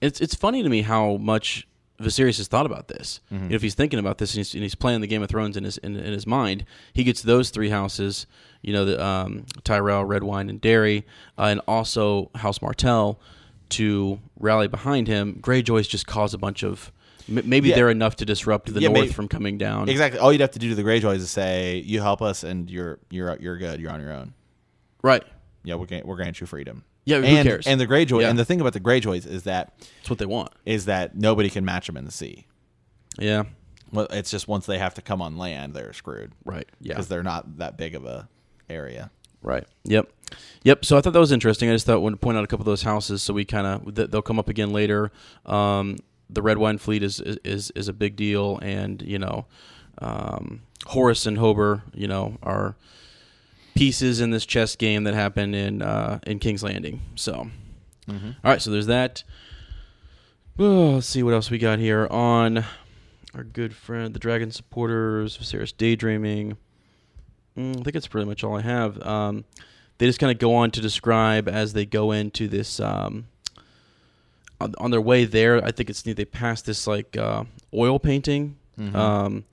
It's it's funny to me how much Viserys has thought about this. Mm-hmm. If he's thinking about this and he's, and he's playing the Game of Thrones in his in, in his mind, he gets those three houses. You know, the um, Tyrell, Redwine, and Darry, uh, and also House Martell to rally behind him. Greyjoys just cause a bunch of. Maybe Yeah. they're enough to disrupt the Yeah, North from coming down. Exactly. All you'd have to do to the Greyjoys is say, "You help us, and you're you're you're good. You're on your own. Right. Yeah, we're grant, we're grant you freedom." Yeah, who and, cares? And the Greyjoy, Yeah. and the thing about the Greyjoys is that That's what they want. is that nobody can match them in the sea. Yeah. Well, it's just once they have to come on land, they're screwed Right. Yeah. because they're not that big of a area. Right. Yep. Yep. So I thought that was interesting. I just thought I wanted to point out a couple of those houses so we kind of th- they'll come up again later. Um, the Redwine Fleet is is is a big deal, and you know, um, Horas and Hobber, you know, are pieces in this chess game that happened in uh, in King's Landing. So, all right. So there's that. Oh, let's see what else we got here on our good friend, the Dragon supporters, Viserys daydreaming. Mm, I think it's pretty much all I have. Um, they just kind of go on to describe as they go into this. Um, on, on their way there, I think it's neat. They pass this like uh, oil painting um,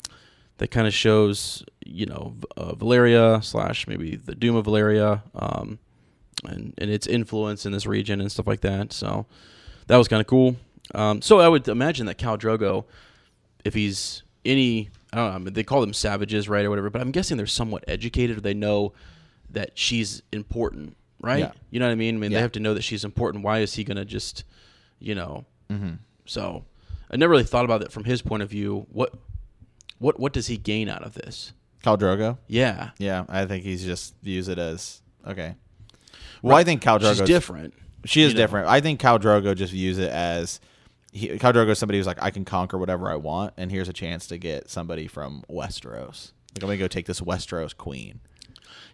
that kind of shows, you know, uh, Valyria slash maybe the Doom of Valyria, um, and and its influence in this region and stuff like that. So that was kind of cool. Um, so I would imagine that Khal Drogo, if he's any, I don't know, they call them savages, right, or whatever. But I'm guessing they're somewhat educated, or they know that she's important, right? Yeah. You know what I mean? I mean, Yeah. they have to know that she's important. Why is he gonna just, you know? Mm-hmm. So I never really thought about it from his point of view. What, what, what does he gain out of this? Khal Drogo. Yeah, Yeah, I think he's just views it as okay. Well, I think Khal Drogo she's different. She is you know. different. I think Khal Drogo just views it as he, Khal Drogo is somebody who's like, I can conquer whatever I want, and here's a chance to get somebody from Westeros. Like, I'm gonna go take this Westeros queen.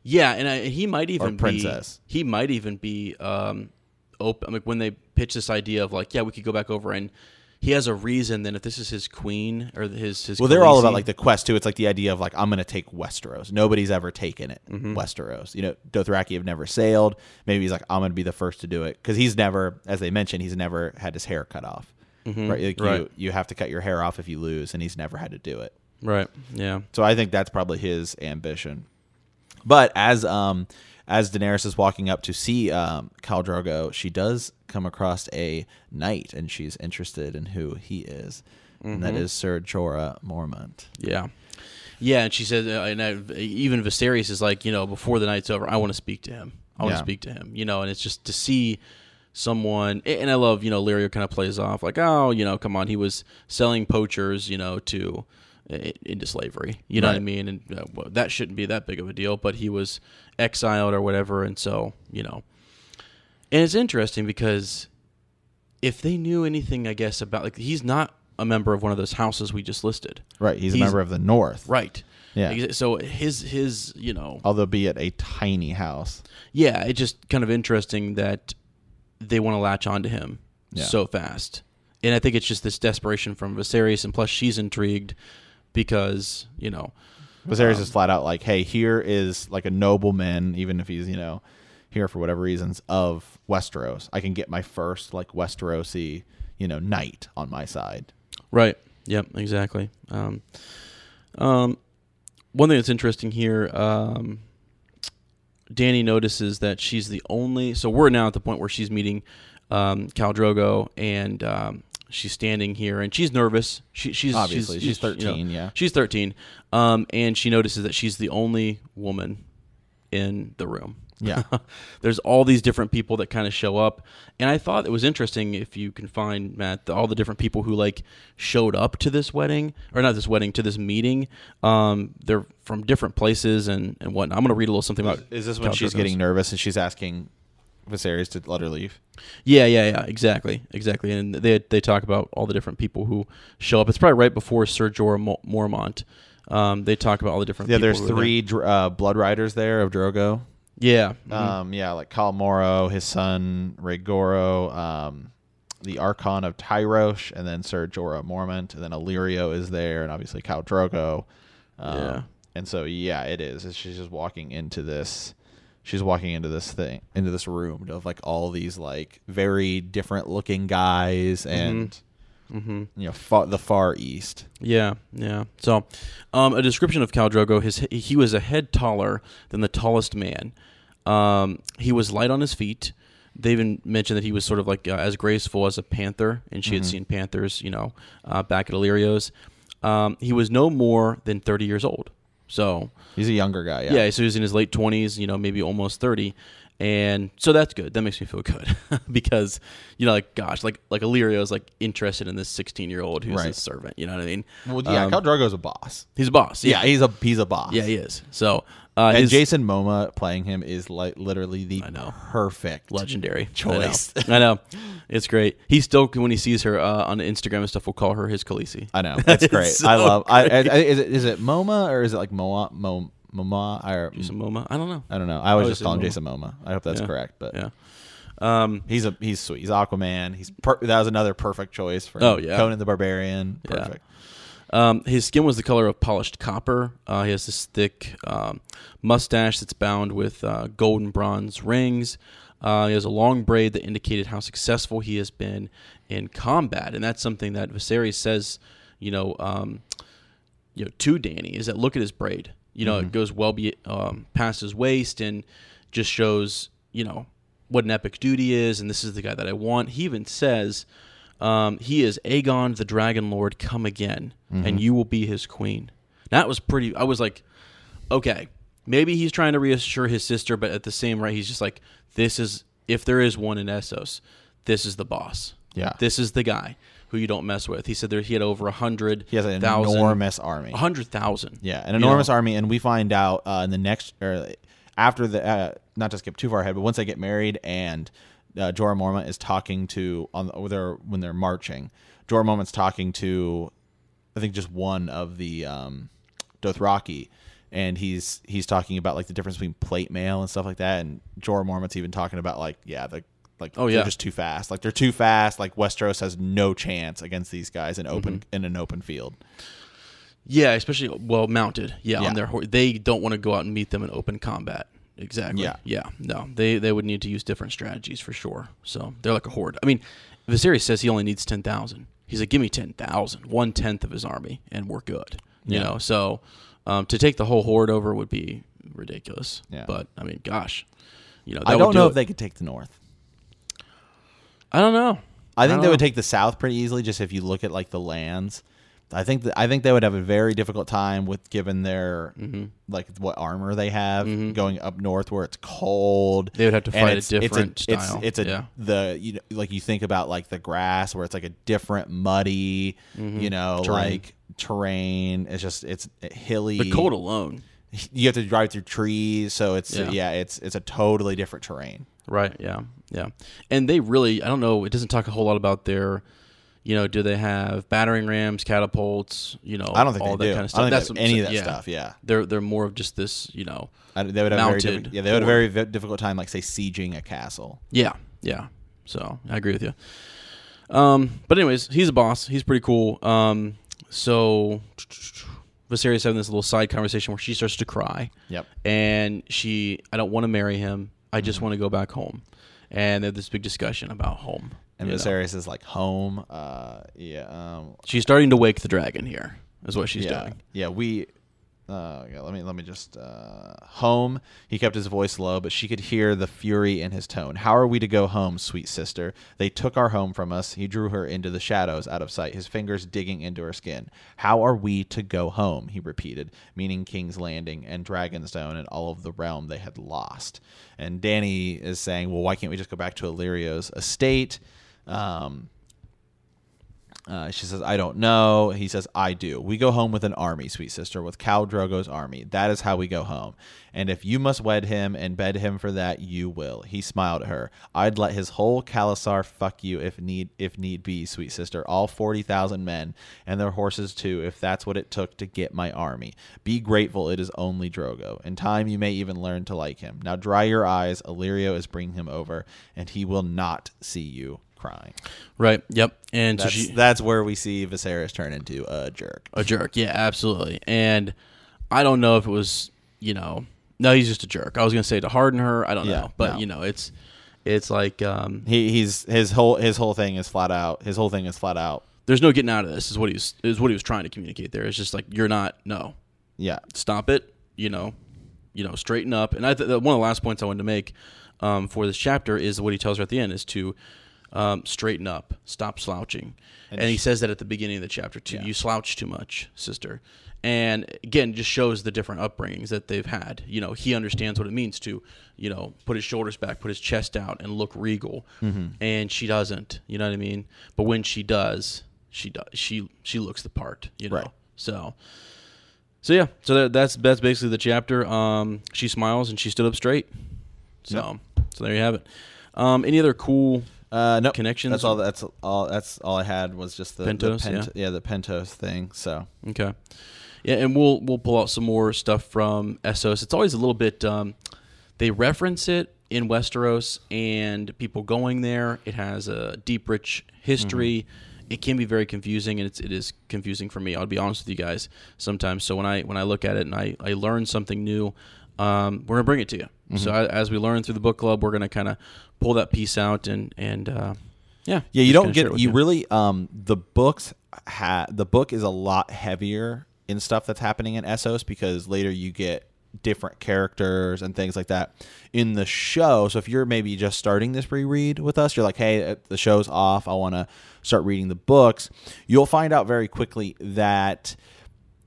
Yeah, and I, he might even princess. be. He might even be um, open. Like when they pitch this idea of like, yeah, we could go back over, and he has a reason. Then if this is his queen or his his Well, they're all about like the quest too. It's like the idea of like I'm gonna take Westeros. Nobody's ever taken it. Mm-hmm. Westeros. You know, Dothraki have never sailed. Maybe he's like I'm gonna be the first to do it because he's never, as they mentioned, he's never had his hair cut off. Right, like Mm-hmm. Right. You, you have to cut your hair off if you lose, and he's never had to do it. right. Yeah, So I think that's probably his ambition. But as um as Daenerys is walking up to see um Khal Drogo, she does come across a knight, and she's interested in who he is, and that is Sir Jorah Mormont. yeah, yeah. And she says, uh, and I, even Viserys is like, you know, before the night's over, I want to speak to him. I want to Yeah. speak to him. You know, and it's just to see someone and I love, you know, Lyrio kind of plays off like, oh, you know, come on, he was selling poachers, you know, to into slavery. You know what I mean? And uh, well, that shouldn't be that big of a deal, but he was exiled or whatever, and so you know. And it's interesting because if they knew anything, I guess about like he's not a member of one of those houses we just listed, Right, he's, a member of the North. right? Yeah. So his his you know Although be it a tiny house. yeah, it's just kind of interesting that they want to latch onto him Yeah. so fast. And I think it's just this desperation from Viserys, and plus she's intrigued because you know, Viserys Um, is flat out like, hey, here is like a nobleman, even if he's, you know, here for whatever reasons, of Westeros. I can get my first like Westerosi, you know, knight on my side. right? Yep, exactly. Um, um, one thing that's interesting here, um, Dany notices that she's the only. So we're now at the point where she's meeting um, Khal Drogo, and um, she's standing here, and she's nervous. She, she's Obviously, she's you know, 13, yeah. she's thirteen, um, and she notices that she's the only woman in the room. Yeah. There's all these different people that kind of show up, and I thought it was interesting if you can find Matt the, all the different people who like showed up to this wedding or not this wedding to this meeting. Um, they're from different places and and whatnot. I'm gonna read a little something about. Is this when she's getting nervous and she's asking Viserys to let her leave? Yeah, yeah, yeah, exactly, exactly. And they they talk about all the different people who show up. It's probably right before Sir Jorah Mo- Mormont. Um, they talk about all the different. Yeah, there's are there. three uh, blood riders there of Drogo. Yeah. mhm. Um, yeah, like Khal Moro, his son Rhogoro, um, the Archon of Tyrosh, and then Sir Jorah Mormont, and then Illyrio is there, and obviously Khal Drogo. Um, Yeah. And so yeah, it is. She's just walking into this. She's walking into this thing, into this room of like all these like very different looking guys, and Mhm. you know far, the Far East. Yeah, yeah. So, um, a description of Khal Drogo: his he was a head taller than the tallest man. Um, he was light on his feet. They even mentioned that he was sort of like uh, as graceful as a panther, and she had seen panthers, you know, uh, back at Illyrio's. Um, he was no more than thirty years old. So, He's a younger guy. Yeah. yeah, so he's in his late twenties, you know, maybe almost thirty, and so that's good. That makes me feel good because you know, like gosh, like like Illyrio is like interested in this sixteen year old who's Right. his servant. You know what I mean? Well, yeah. Um, Khal Drogo's a boss. He's a boss. Yeah, Yeah, he's a he's a boss. yeah, he is. So, uh, And his Jason Momoa playing him is like literally the I know. perfect legendary choice. I know. I know. It's great. He still, when he sees her uh, on Instagram and stuff, will call her his Khaleesi. I know that's great. so I love. I, I, is it is it Moma or is it like Moa Mo Moma? Or, Jason Momoa. I don't know. I don't know. I always I just would call him say Jason Momoa. I hope that's Yeah. correct. But Yeah. Um, he's a he's sweet. He's Aquaman. He's per- that was another perfect choice for Oh, yeah. Conan the Barbarian. Yeah. Um, his skin was the color of polished copper. Uh, he has this thick um, mustache that's bound with uh, gold and bronze rings. Uh, he has a long braid that indicated how successful he has been in combat, and that's something that Viserys says, you know, um, you know, to Dany is that look at his braid. You know, it goes well be, um, past his waist and just shows, you know, what an epic duty is, and this is the guy that I want. He even says, um, he is Aegon the Dragon Lord come again, and you will be his queen. That was pretty. I was like, okay, maybe he's trying to reassure his sister, but at the same right, he's just like, this is if there is one in Essos, this is the boss. Yeah. this is the guy who you don't mess with. He said there he had over a hundred. He has an thousand- enormous army. a hundred thousand. Yeah, an enormous know? army, and we find out uh, in the next or after the uh, not to skip too far ahead, but once they get married and uh, Jorah Mormont is talking to on the, their when they're marching, Jorah Mormont's talking to I think just one of the um, Dothraki, and he's he's talking about like the difference between plate mail and stuff like that, and Jorah Mormont's even talking about like yeah the like Oh, they're yeah. just too fast like they're too fast like Westeros has no chance against these guys in open Mm-hmm. in an open field. Yeah, especially well mounted. Yeah, Yeah. on their horse. they don't want to go out and meet them in open combat. Exactly. Yeah. Yeah. No, they they would need to use different strategies for sure. So they're like a horde. I mean, Viserys says he only needs ten thousand. He's like, give me ten thousand, one tenth of his army, and we're good. You Yeah. know, so um, to take the whole horde over would be ridiculous. Yeah. But I mean, gosh, you know, that I don't do know it. if they could take the north. I don't know. I think don't they would take the south pretty easily. Just if you look at like the lands, I think that I think they would have a very difficult time with given their Mm-hmm. like what armor they have going up north where it's cold. They would have to fight a it's- it's different it's, style. It's, a Yeah. the you know like you think about like the grass where it's like a different muddy, you know, Mm-hmm. Terrain. like terrain. It's just it's hilly. The cold alone. You have to drive through trees, so it's Yeah. yeah, it's it's a totally different terrain. Right. Yeah. Yeah. And they really, I don't know. It doesn't talk a whole lot about their, you know, do they have battering rams, catapults? You know, I don't think all they that do. kind of I stuff. don't think That's have any of that stuff. Yeah. They're they're more of just this, you know. I, they would have a very Mounted difficult, yeah they would have a very difficult time like say sieging a castle. Yeah. Yeah. So I agree with you. Um, but anyways, he's a boss. He's pretty cool. Um, so Viserys having this little side conversation where she starts to cry. Yep. and she I don't want to marry him. I just Mm-hmm. want to go back home. And they have this big discussion about home. And you know. Viserys is like home. Uh, yeah. Um, She's starting to wake the dragon here. Is what she's yeah. doing. Yeah. We. Uh, yeah, let me let me just uh, home. He kept his voice low, but she could hear the fury in his tone. How are we to go home, sweet sister? They took our home from us. He drew her into the shadows, out of sight, his fingers digging into her skin. How are we to go home? He repeated, meaning King's Landing and Dragonstone and all of the realm they had lost. And Dany is saying, "Well, why can't we just go back to Illyrio's estate?" Um, Uh, she says, I don't know. He says, I do. We go home with an army, sweet sister, with Khal Drogo's army. That is how we go home. And if you must wed him and bed him for that, you will. He smiled at her. I'd let his whole Khalasar fuck you if need if need be, sweet sister. All 40,000 men and their horses too, if that's what it took to get my army. Be grateful it is only Drogo. In time, you may even learn to like him. Now dry your eyes. Illyrio is bringing him over, and he will not see you crying. Right. Yep. And That's, so she that's where we see Viserys turn into a jerk. a jerk. Yeah, absolutely. And I don't know if it was, you know, no, he's just a jerk. I was gonna say to harden her. I don't Yeah, know, but no. you know, it's it's like um, He he's his whole his whole thing is flat out. His whole thing is flat out. there's no getting out of this. Is what he was is what he was trying to communicate there. It's just like you're not. No, Yeah. stop it. You know, you know, straighten up. And I th- one of the last points I wanted to make um, for this chapter is what he tells her at the end is to um, straighten up, stop slouching. And, he says that at the beginning of the chapter too. Yeah. You slouch too much, sister. And again, just shows the different upbringings that they've had. You know, he understands what it means to, you know, put his shoulders back, put his chest out, and look regal. And she doesn't. You know what I mean? But when she does, she does. She she looks the part. You know. Right. So. So yeah, so that, that's that's basically the chapter. Um, she smiles and she stood up straight. So so there you have it. Um, any other cool? Uh, no Connections? That's all. That's all. That's all I had was just the Pentos, the yeah. yeah, the Pentos thing. So Okay, yeah, and we'll we'll pull out some more stuff from Essos. It's always a little bit. Um, they reference it in Westeros and people going there. It has a deep, rich history. It can be very confusing, and it's it is confusing for me. I'll be honest with you guys sometimes. So when I when I look at it and I I learn something new, um, we're gonna bring it to you. So I, as we learn through the book club, we're gonna kind of pull that piece out and and uh, yeah yeah, you don't get you really um the books ha the book is a lot heavier in stuff that's happening in Essos because later you get different characters and things like that in the show. So if you're maybe just starting this reread with us, you're like, hey, uh, the show's off. I want to start reading the books. You'll find out very quickly that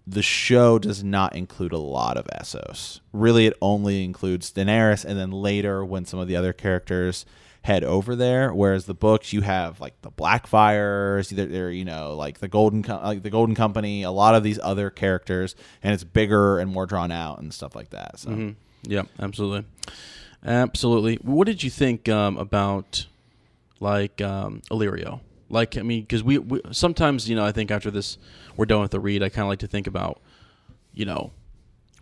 the show does not include a lot of Essos. Really, it only includes Daenerys, and then later when some of the other characters head over there. Whereas the books, you have like the Blackfires, they're, they're you know like the Golden like the Golden Company, a lot of these other characters, and it's bigger and more drawn out and stuff like that. So Mhm. Yeah, absolutely, absolutely. What did you think um, about like um, Illyrio? Like, I mean, because we, we sometimes, you know, I think after this, we're done with the read. I kind of like to think about, you know,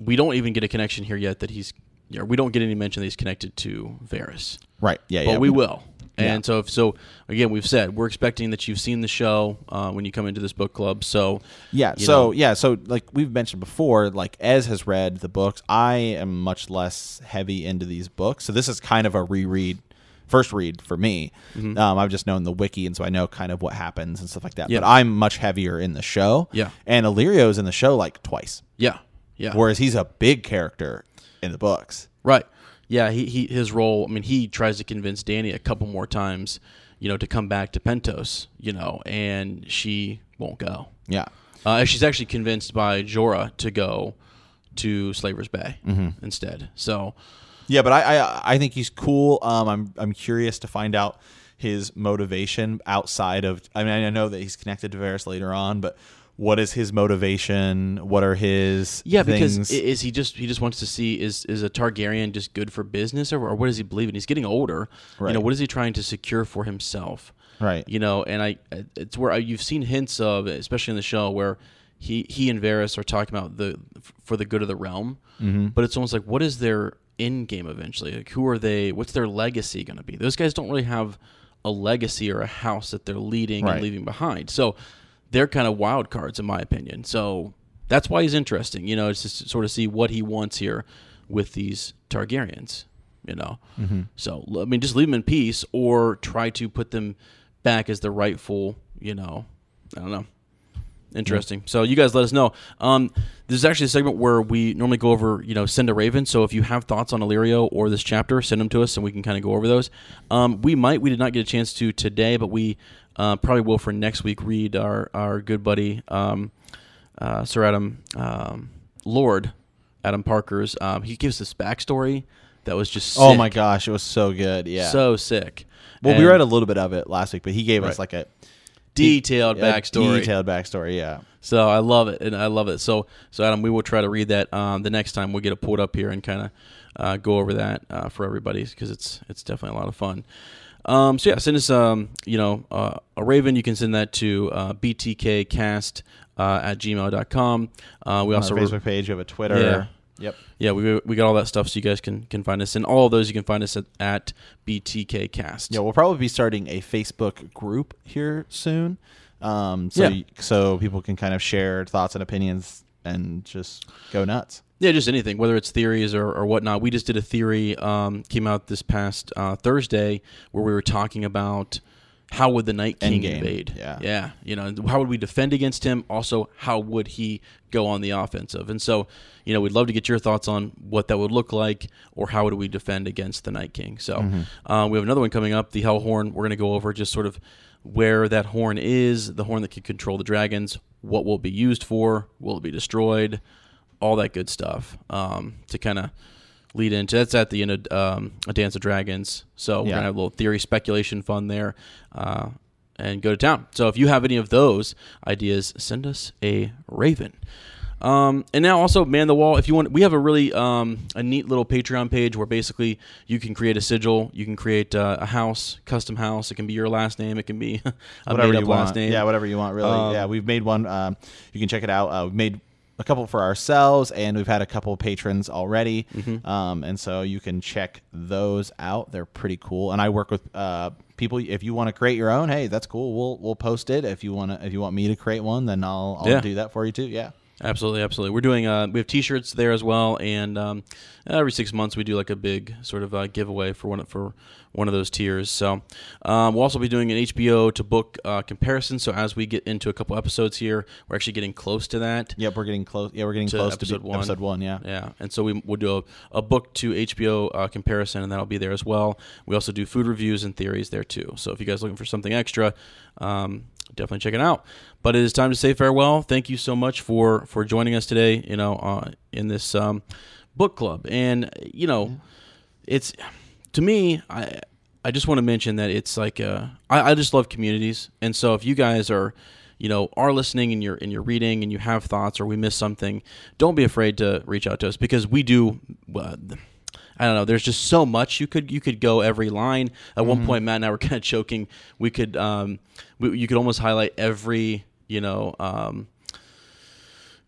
we don't even get a connection here yet that he's. Yeah, we don't get any mention that he's connected to Varys, right, yeah, but yeah, we will. Yeah. And so, if, so again, we've said we're expecting that you've seen the show uh, when you come into this book club. So, Yeah. So know. yeah. So like we've mentioned before, like Ez has read the books. I am much less heavy into these books, so this is kind of a reread, first read for me. Mm-hmm. Um, I've just known the wiki, and so I know kind of what happens and stuff like that. Yeah. But I'm much heavier in the show. Yeah. And Illyrio's in the show like twice, yeah, yeah, whereas he's a big character in the books. Right. Yeah, he, he his role, I mean, he tries to convince Dany a couple more times, you know, to come back to Pentos, you know, and she won't go. Yeah. Uh, she's actually convinced by Jorah to go to Slaver's Bay Mm-hmm. instead. So, Yeah, but I, I I think he's cool. Um, I'm I'm curious to find out his motivation outside of. I mean, I know that he's connected to Varys later on, but what is his motivation? What are his yeah, things? because is he just he just wants to see is is a Targaryen just good for business or, or what does he believe in? He's getting older. right. You know, what is he trying to secure for himself? right? you know and i it's where I, you've seen hints of especially in the show where he he and Varys are talking about the for the good of the realm Mm-hmm. but it's almost like what is their end game eventually like who are they what's their legacy going to be those guys don't really have a legacy or a house that they're leading Right. and leaving behind so they're kind of wild cards in my opinion so that's why he's interesting you know it's just to sort of see what he wants here with these targaryens you know Mm-hmm. so I mean, just leave them in peace, or try to put them back as the rightful. You know, I don't know. Interesting. So you guys let us know. Um, this is actually a segment where we normally go over, you know, send a raven. So if you have thoughts on Illyrio or this chapter, send them to us, and we can kind of go over those. Um, we might. We did not get a chance to today, but we uh, probably will for next week. Read our our good buddy um, uh, Sir Adam um, Lord Adam Parker's. Um, he gives this backstory that was just Oh my gosh, it was so good. Yeah. so sick. well, we read a little bit of it last week, but he gave us like a detailed backstory. Detailed backstory. Yeah. So I love it, and I love it. So, so Adam, we will try to read that um, the next time we get it pulled up here and kind of uh, go over that uh, for everybody because it's it's definitely a lot of fun. Um, so yeah, send us um, you know uh, a Raven. You can send that to uh, btkcast uh, at gmail.com. Uh, we also our Facebook page, we have a Twitter. Yeah. Yep. yeah we we got all that stuff so you guys can can find us and all of those you can find us at, at btkcast. Yeah, we'll probably be starting a Facebook group here soon. Um, so Yeah. so people can kind of share thoughts and opinions and just go nuts. Yeah, just anything, whether it's theories or, or whatnot. We just did a theory, um, came out this past uh, Thursday, where we were talking about how would the Night King Endgame, invade? yeah. yeah. You know, how would we defend against him? Also, how would he go on the offensive? And so, you know, we'd love to get your thoughts on what that would look like, or how would we defend against the Night King? So, Mm-hmm. uh, we have another one coming up, the Hell Horn. We're going to go over just sort of where that horn is, the horn that can control the dragons, what will it be used for, will it be destroyed, all that good stuff um, to kind of lead into. That's at the end of um, a Dance of Dragons. So we're Yeah. gonna have a little theory speculation fun there, uh, and go to town. So if you have any of those ideas, send us a raven. Um, and now also man the wall. If you want, we have a really um, a neat little Patreon page where basically you can create a sigil, you can create uh, a house, custom house. It can be your last name. It can be whatever you want. last name. Yeah, whatever you want. Really. Um, yeah, we've made one. Um, you can check it out. Uh, we've made a couple for ourselves, and we've had a couple patrons already. Mm-hmm. Um, and so you can check those out. They're pretty cool. And I work with uh, people. If you want to create your own, hey, that's cool. We'll we'll post it. If you want to, if you want me to create one, then I'll I'll Yeah. do that for you too. Yeah. Absolutely, absolutely. We're doing uh, we have T-shirts there as well, and um, every six months we do like a big sort of uh, giveaway for one for one of those tiers. So um, we'll also be doing an HBO to book uh, comparison. So as we get into a couple episodes here, we're actually getting close to that. Yep, we're getting close. Yeah, we're getting To close episode to be, one. episode one. Yeah. Yeah, and so we, we'll do a, a book to HBO uh, comparison, and that'll be there as well. We also do food reviews and theories there too. So if you guys are looking for something extra, um, definitely check it out. But it is time to say farewell. Thank you so much for for joining us today. You know, uh, in this um, book club, and you know, it's to me, I I just want to mention that it's like uh, I, I just love communities, and so if you guys are you know are listening and you're and you're reading and you have thoughts or we miss something, don't be afraid to reach out to us because we do. Uh, I don't know. There's just so much you could you could go every line. At one point, Matt and I were kind of joking. We could um, we, you could almost highlight every you know um,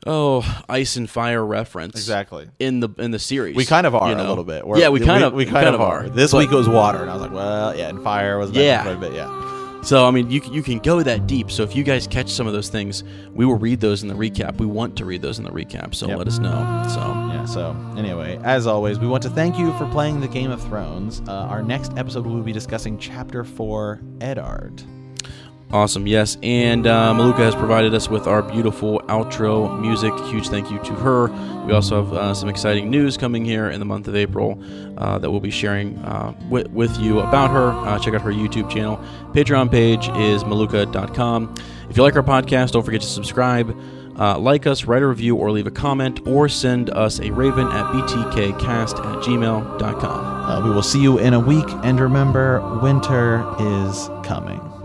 oh ice and fire reference Exactly. in the in the series. We kind of are you a little bit. We're- yeah, we kind of we kind, of are. This But- week was water, and I was like, well, yeah, and fire was Yeah. quite a bit, yeah. So I mean, you can- you can go that deep. So if you guys catch some of those things, we will read those in the recap. We want to read those in the recap. So Yep. let us know. So Yeah, so anyway, as always, we want to thank you for playing the Game of Thrones. Uh, our next episode, we'll be discussing Chapter 4, Eddard. Awesome, yes. And uh, Maluka has provided us with our beautiful outro music. Huge thank you to her. We also have uh, some exciting news coming here in the month of April uh, that we'll be sharing uh, with, with you about her. Uh, check out her YouTube channel. Patreon page is maluka.com. If you like our podcast, don't forget to subscribe. Uh, like us, write a review, or leave a comment, or send us a raven at btkcast at gmail.com. Uh, we will see you in a week, and remember, winter is coming.